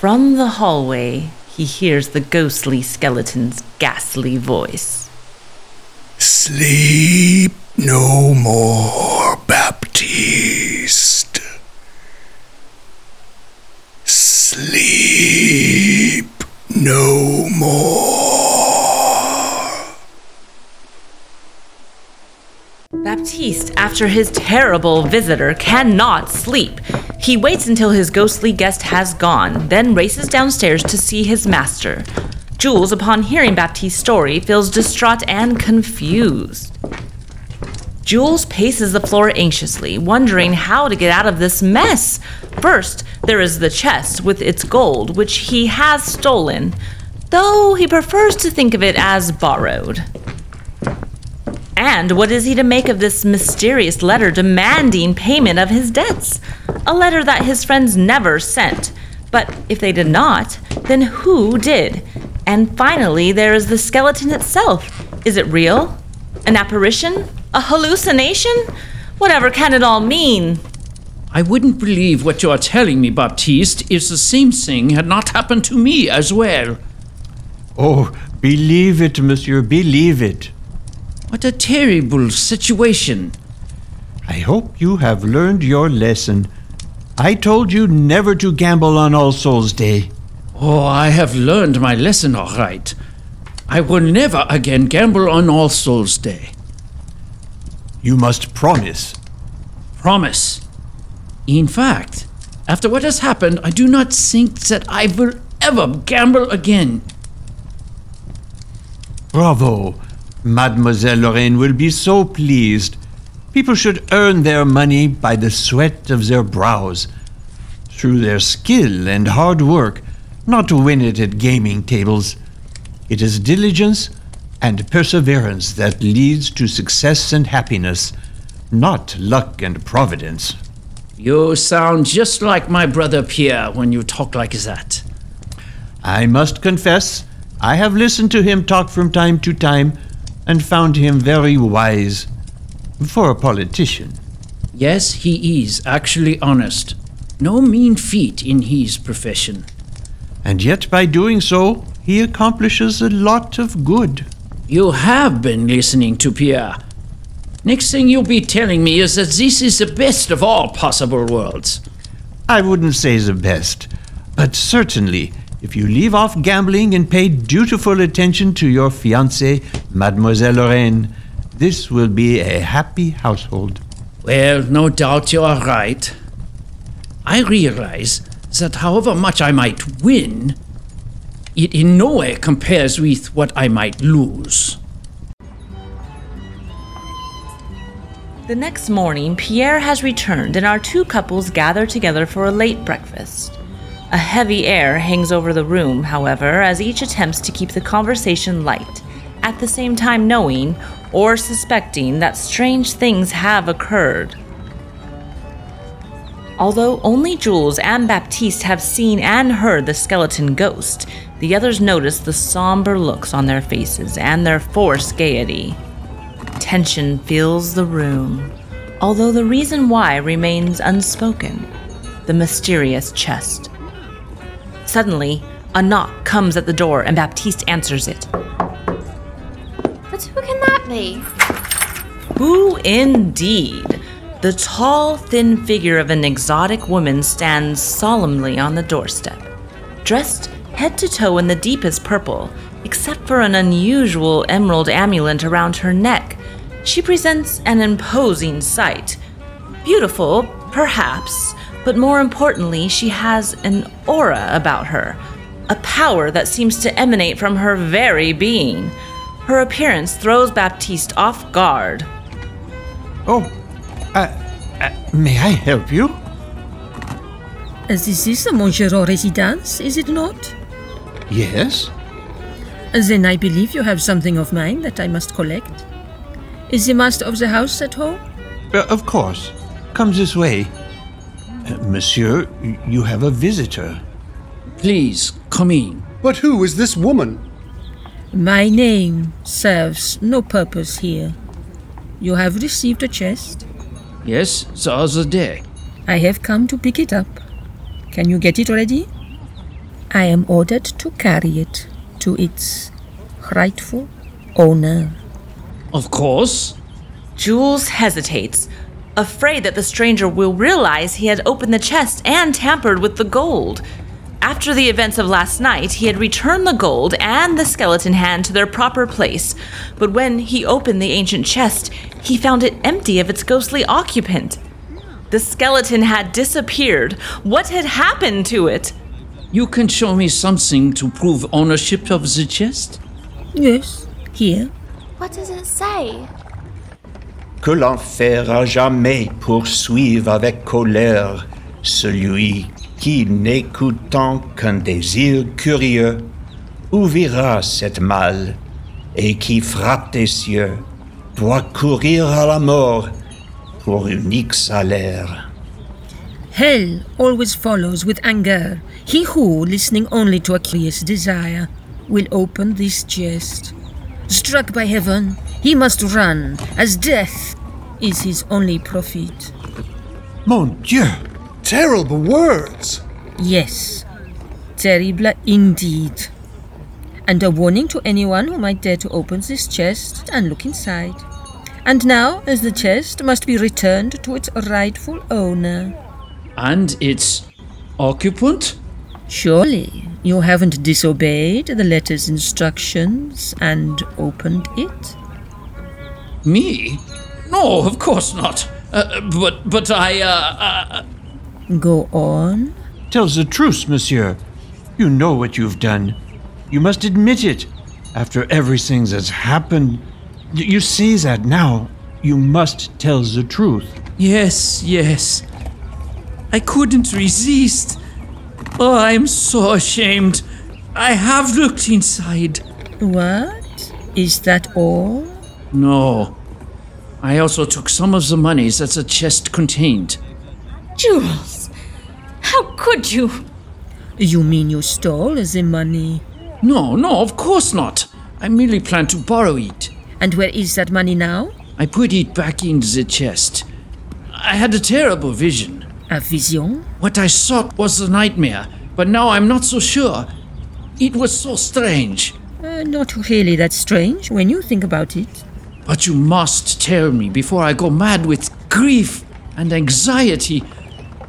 From the hallway, he hears the ghostly skeleton's ghastly voice. Sleep no more, Baptiste. Sleep no more. Baptiste, after his terrible visitor, cannot sleep. He waits until his ghostly guest has gone, then races downstairs to see his master. Jules, upon hearing Baptiste's story, feels distraught and confused. Jules paces the floor anxiously, wondering how to get out of this mess. First, there is the chest with its gold, which he has stolen, though he prefers to think of it as borrowed. And what is he to make of this mysterious letter demanding payment of his debts? A letter that his friends never sent. But if they did not, then who did? And finally, there is the skeleton itself. Is it real? An apparition? A hallucination? Whatever can it all mean? I wouldn't believe what you are telling me, Baptiste, if the same thing had not happened to me as well. Oh, believe it, monsieur, believe it. What a terrible situation. I hope you have learned your lesson. I told you never to gamble on All Souls Day. Oh, I have learned my lesson all right. I will never again gamble on All Souls Day. You must promise. Promise. In fact, after what has happened, I do not think that I will ever gamble again. Bravo. Mademoiselle Lorraine will be so pleased. People should earn their money by the sweat of their brows, through their skill and hard work, not to win it at gaming tables. It is diligence and perseverance that leads to success and happiness, not luck and providence. You sound just like my brother Pierre when you talk like that. I must confess, I have listened to him talk from time to time and found him very wise for a politician. Yes, he is actually honest. No mean feat in his profession. And yet, by doing so, he accomplishes a lot of good. You have been listening to Pierre. Next thing you'll be telling me is that this is the best of all possible worlds. I wouldn't say the best, but certainly, if you leave off gambling and pay dutiful attention to your fiancée, Mademoiselle Lorraine, this will be a happy household. Well, no doubt you are right. I realize that however much I might win, it in no way compares with what I might lose. The next morning, Pierre has returned, and our two couples gather together for a late breakfast. A heavy air hangs over the room, however, as each attempts to keep the conversation light, at the same time knowing or suspecting that strange things have occurred. Although only Jules and Baptiste have seen and heard the skeleton ghost, the others notice the somber looks on their faces and their forced gaiety. Tension fills the room, although the reason why remains unspoken the mysterious chest. Suddenly, a knock comes at the door and Baptiste answers it. But who can that be? Who indeed? The tall, thin figure of an exotic woman stands solemnly on the doorstep, dressed head to toe in the deepest purple, except for an unusual emerald amulet around her neck. She presents an imposing sight. Beautiful, perhaps, but more importantly, she has an aura about her, a power that seems to emanate from her very being. Her appearance throws Baptiste off guard. Oh, uh, uh, may I help you? As this is a Montgeron residence, is it not? Yes. Then I believe you have something of mine that I must collect. Is the master of the house at home? Uh, of course. Come this way. Uh, monsieur, you have a visitor. Please, come in. But who is this woman? My name serves no purpose here. You have received a chest. Yes, the other day. I have come to pick it up. Can you get it ready? I am ordered to carry it to its rightful owner. Of course. Jules hesitates, afraid that the stranger will realize he had opened the chest and tampered with the gold. After the events of last night, he had returned the gold and the skeleton hand to their proper place, but when he opened the ancient chest, he found it empty of its ghostly occupant. The skeleton had disappeared. What had happened to it? You can show me something to prove ownership of the chest? Yes, here. What does it say? Que l'enfer a jamais poursuive avec colère celui qui, n'écoutant qu'un désir curieux, ouvrira cette malle et qui frappe des cieux, doit courir à la mort pour unique salaire. Hell always follows with anger. He who, listening only to a curious desire, will open this chest. Struck by heaven, he must run, as death is his only profit. Mon Dieu! Terrible words! Yes, terrible indeed. And a warning to anyone who might dare to open this chest and look inside. And now, as the chest must be returned to its rightful owner. And its occupant? Surely you haven't disobeyed the letter's instructions and opened it? Me? No, of course not. Uh, but but I uh, uh Go on. Tells the truth, monsieur. You know what you've done. You must admit it. After everything that's happened, you see that now. You must tell the truth. yes, yes. I couldn't resist. Oh, I'm so ashamed. I have looked inside. What? Is that all? No. I also took some of the monies that the chest contained. Jules! How could you? You mean you stole the money? No, no, of course not. I merely plan to borrow it. And where is that money now? I put it back in the chest. I had a terrible vision. A vision? What I thought was a nightmare, but now I'm not so sure. It was so strange. Uh, not really that strange when you think about it. But you must tell me before I go mad with grief and anxiety.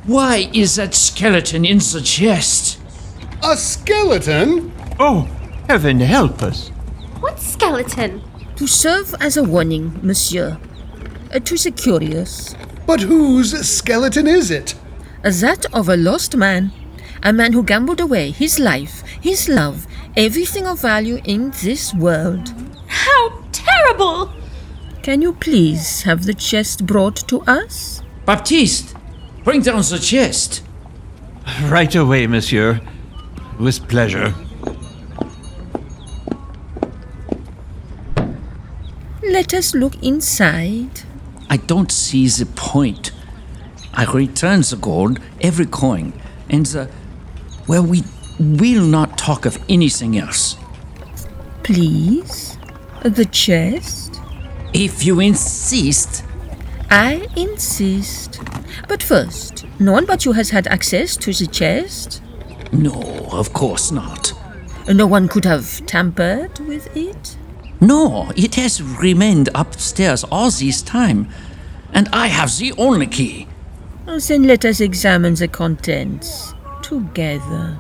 Why is that skeleton in the chest? A skeleton? Oh, heaven help us. What skeleton? To serve as a warning, monsieur. Uh, to the curious. But whose skeleton is it? That of a lost man. A man who gambled away his life, his love, everything of value in this world. How terrible! Can you please have the chest brought to us? Baptiste, bring down the chest. Right away, monsieur. With pleasure. Let us look inside. I don't see the point. I return the gold, every coin, and the. Well, we will not talk of anything else. Please? The chest? If you insist. I insist. But first, no one but you has had access to the chest. No, of course not. No one could have tampered with it. No, it has remained upstairs all this time, and I have the only key. Oh, then let us examine the contents together.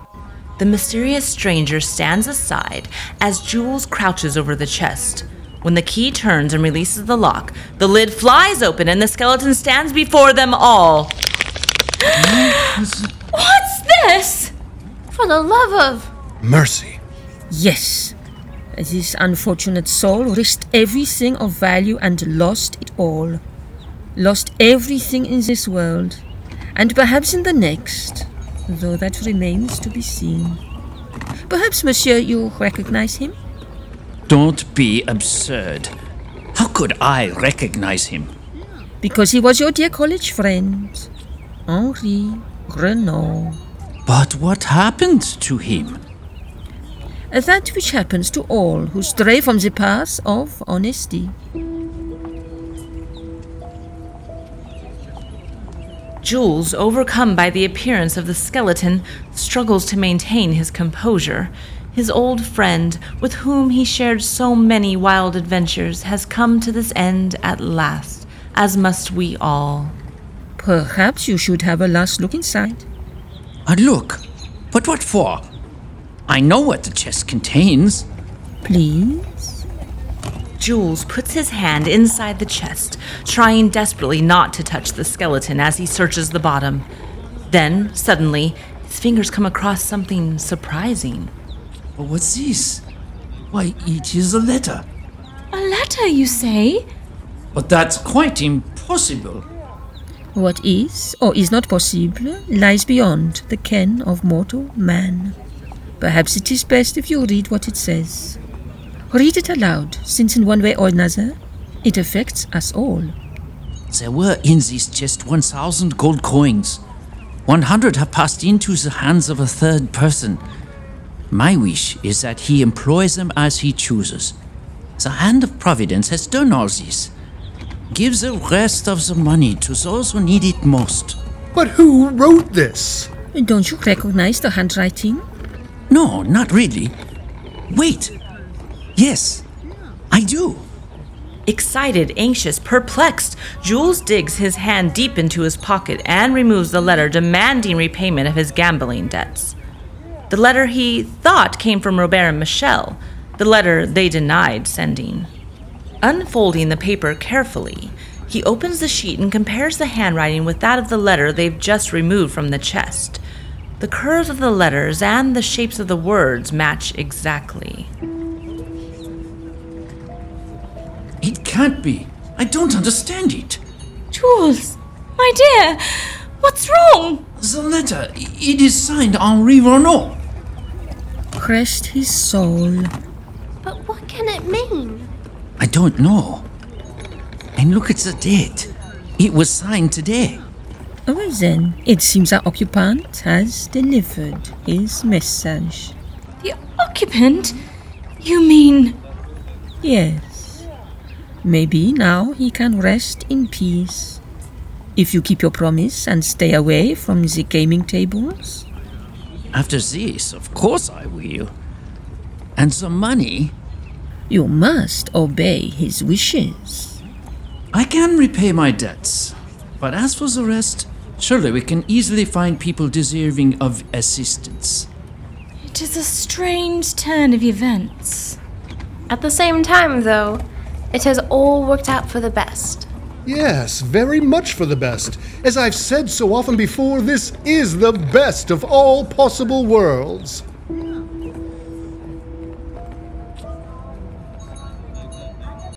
The mysterious stranger stands aside as Jules crouches over the chest. When the key turns and releases the lock, the lid flies open and the skeleton stands before them all. What's this? For the love of. Mercy. Yes, this unfortunate soul risked everything of value and lost it all. Lost everything in this world, and perhaps in the next, though that remains to be seen. Perhaps, monsieur, you recognize him? Don't be absurd. How could I recognize him? Because he was your dear college friend, Henri Renault. But what happened to him? That which happens to all who stray from the path of honesty. Jules, overcome by the appearance of the skeleton, struggles to maintain his composure. His old friend, with whom he shared so many wild adventures, has come to this end at last, as must we all. Perhaps you should have a last look inside. A look. But what for? I know what the chest contains. Please? Jules puts his hand inside the chest, trying desperately not to touch the skeleton as he searches the bottom. Then, suddenly, his fingers come across something surprising. What's this? Why, it is a letter. A letter, you say? But that's quite impossible. What is or is not possible lies beyond the ken of mortal man. Perhaps it is best if you read what it says. Read it aloud, since in one way or another, it affects us all. There were in this chest 1,000 gold coins. 100 have passed into the hands of a third person. My wish is that he employs them as he chooses. The hand of Providence has done all this. Give the rest of the money to those who need it most. But who wrote this? Don't you recognize the handwriting? No, not really. Wait. Yes, I do. Excited, anxious, perplexed, Jules digs his hand deep into his pocket and removes the letter demanding repayment of his gambling debts. The letter he thought came from Robert and Michel, the letter they denied sending. Unfolding the paper carefully, he opens the sheet and compares the handwriting with that of the letter they've just removed from the chest. The curves of the letters and the shapes of the words match exactly. It can't be. I don't understand it. Jules, my dear, what's wrong? The letter, it is signed Henri Renault. Rest his soul. But what can it mean? I don't know. And look at the date. It was signed today. Well then, it seems our occupant has delivered his message. The occupant? You mean. Yes. Maybe now he can rest in peace. If you keep your promise and stay away from the gaming tables. After this, of course I will. And the money, You must obey his wishes. I can repay my debts. But as for the rest, surely we can easily find people deserving of assistance. It is a strange turn of events. At the same time, though, it has all worked out for the best. Yes, very much for the best. As I've said so often before, this is the best of all possible worlds.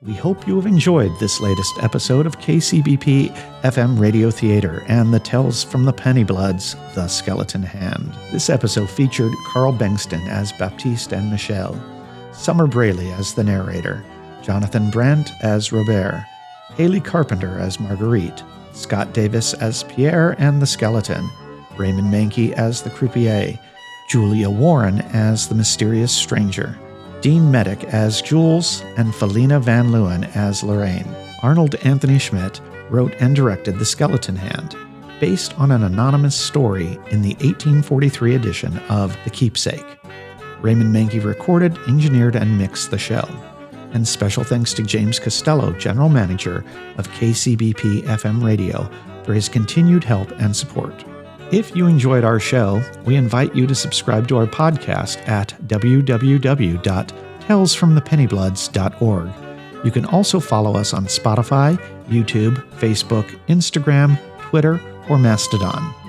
We hope you have enjoyed this latest episode of KCBP FM Radio Theater and the Tales from the Pennybloods, The Skeleton Hand. This episode featured Carl Bengston as Baptiste and Michel, Summer Braley as the narrator, Jonathan Brandt as Robert, Haley Carpenter as Marguerite, Scott Davis as Pierre and the Skeleton, Raymond Mankey as the croupier, Julia Warren as the mysterious stranger, Dean Medic as Jules, and Felina Van Leeuwen as Lorraine. Arnold Anthony Schmidt wrote and directed The Skeleton Hand, based on an anonymous story in the 1843 edition of The Keepsake. Raymond Mankey recorded, engineered, and mixed the show. And special thanks to James Costello, General Manager of KCBP FM Radio, for his continued help and support. If you enjoyed our show, we invite you to subscribe to our podcast at www.talesfromthepennybloods.org. You can also follow us on Spotify, YouTube, Facebook, Instagram, Twitter, or Mastodon.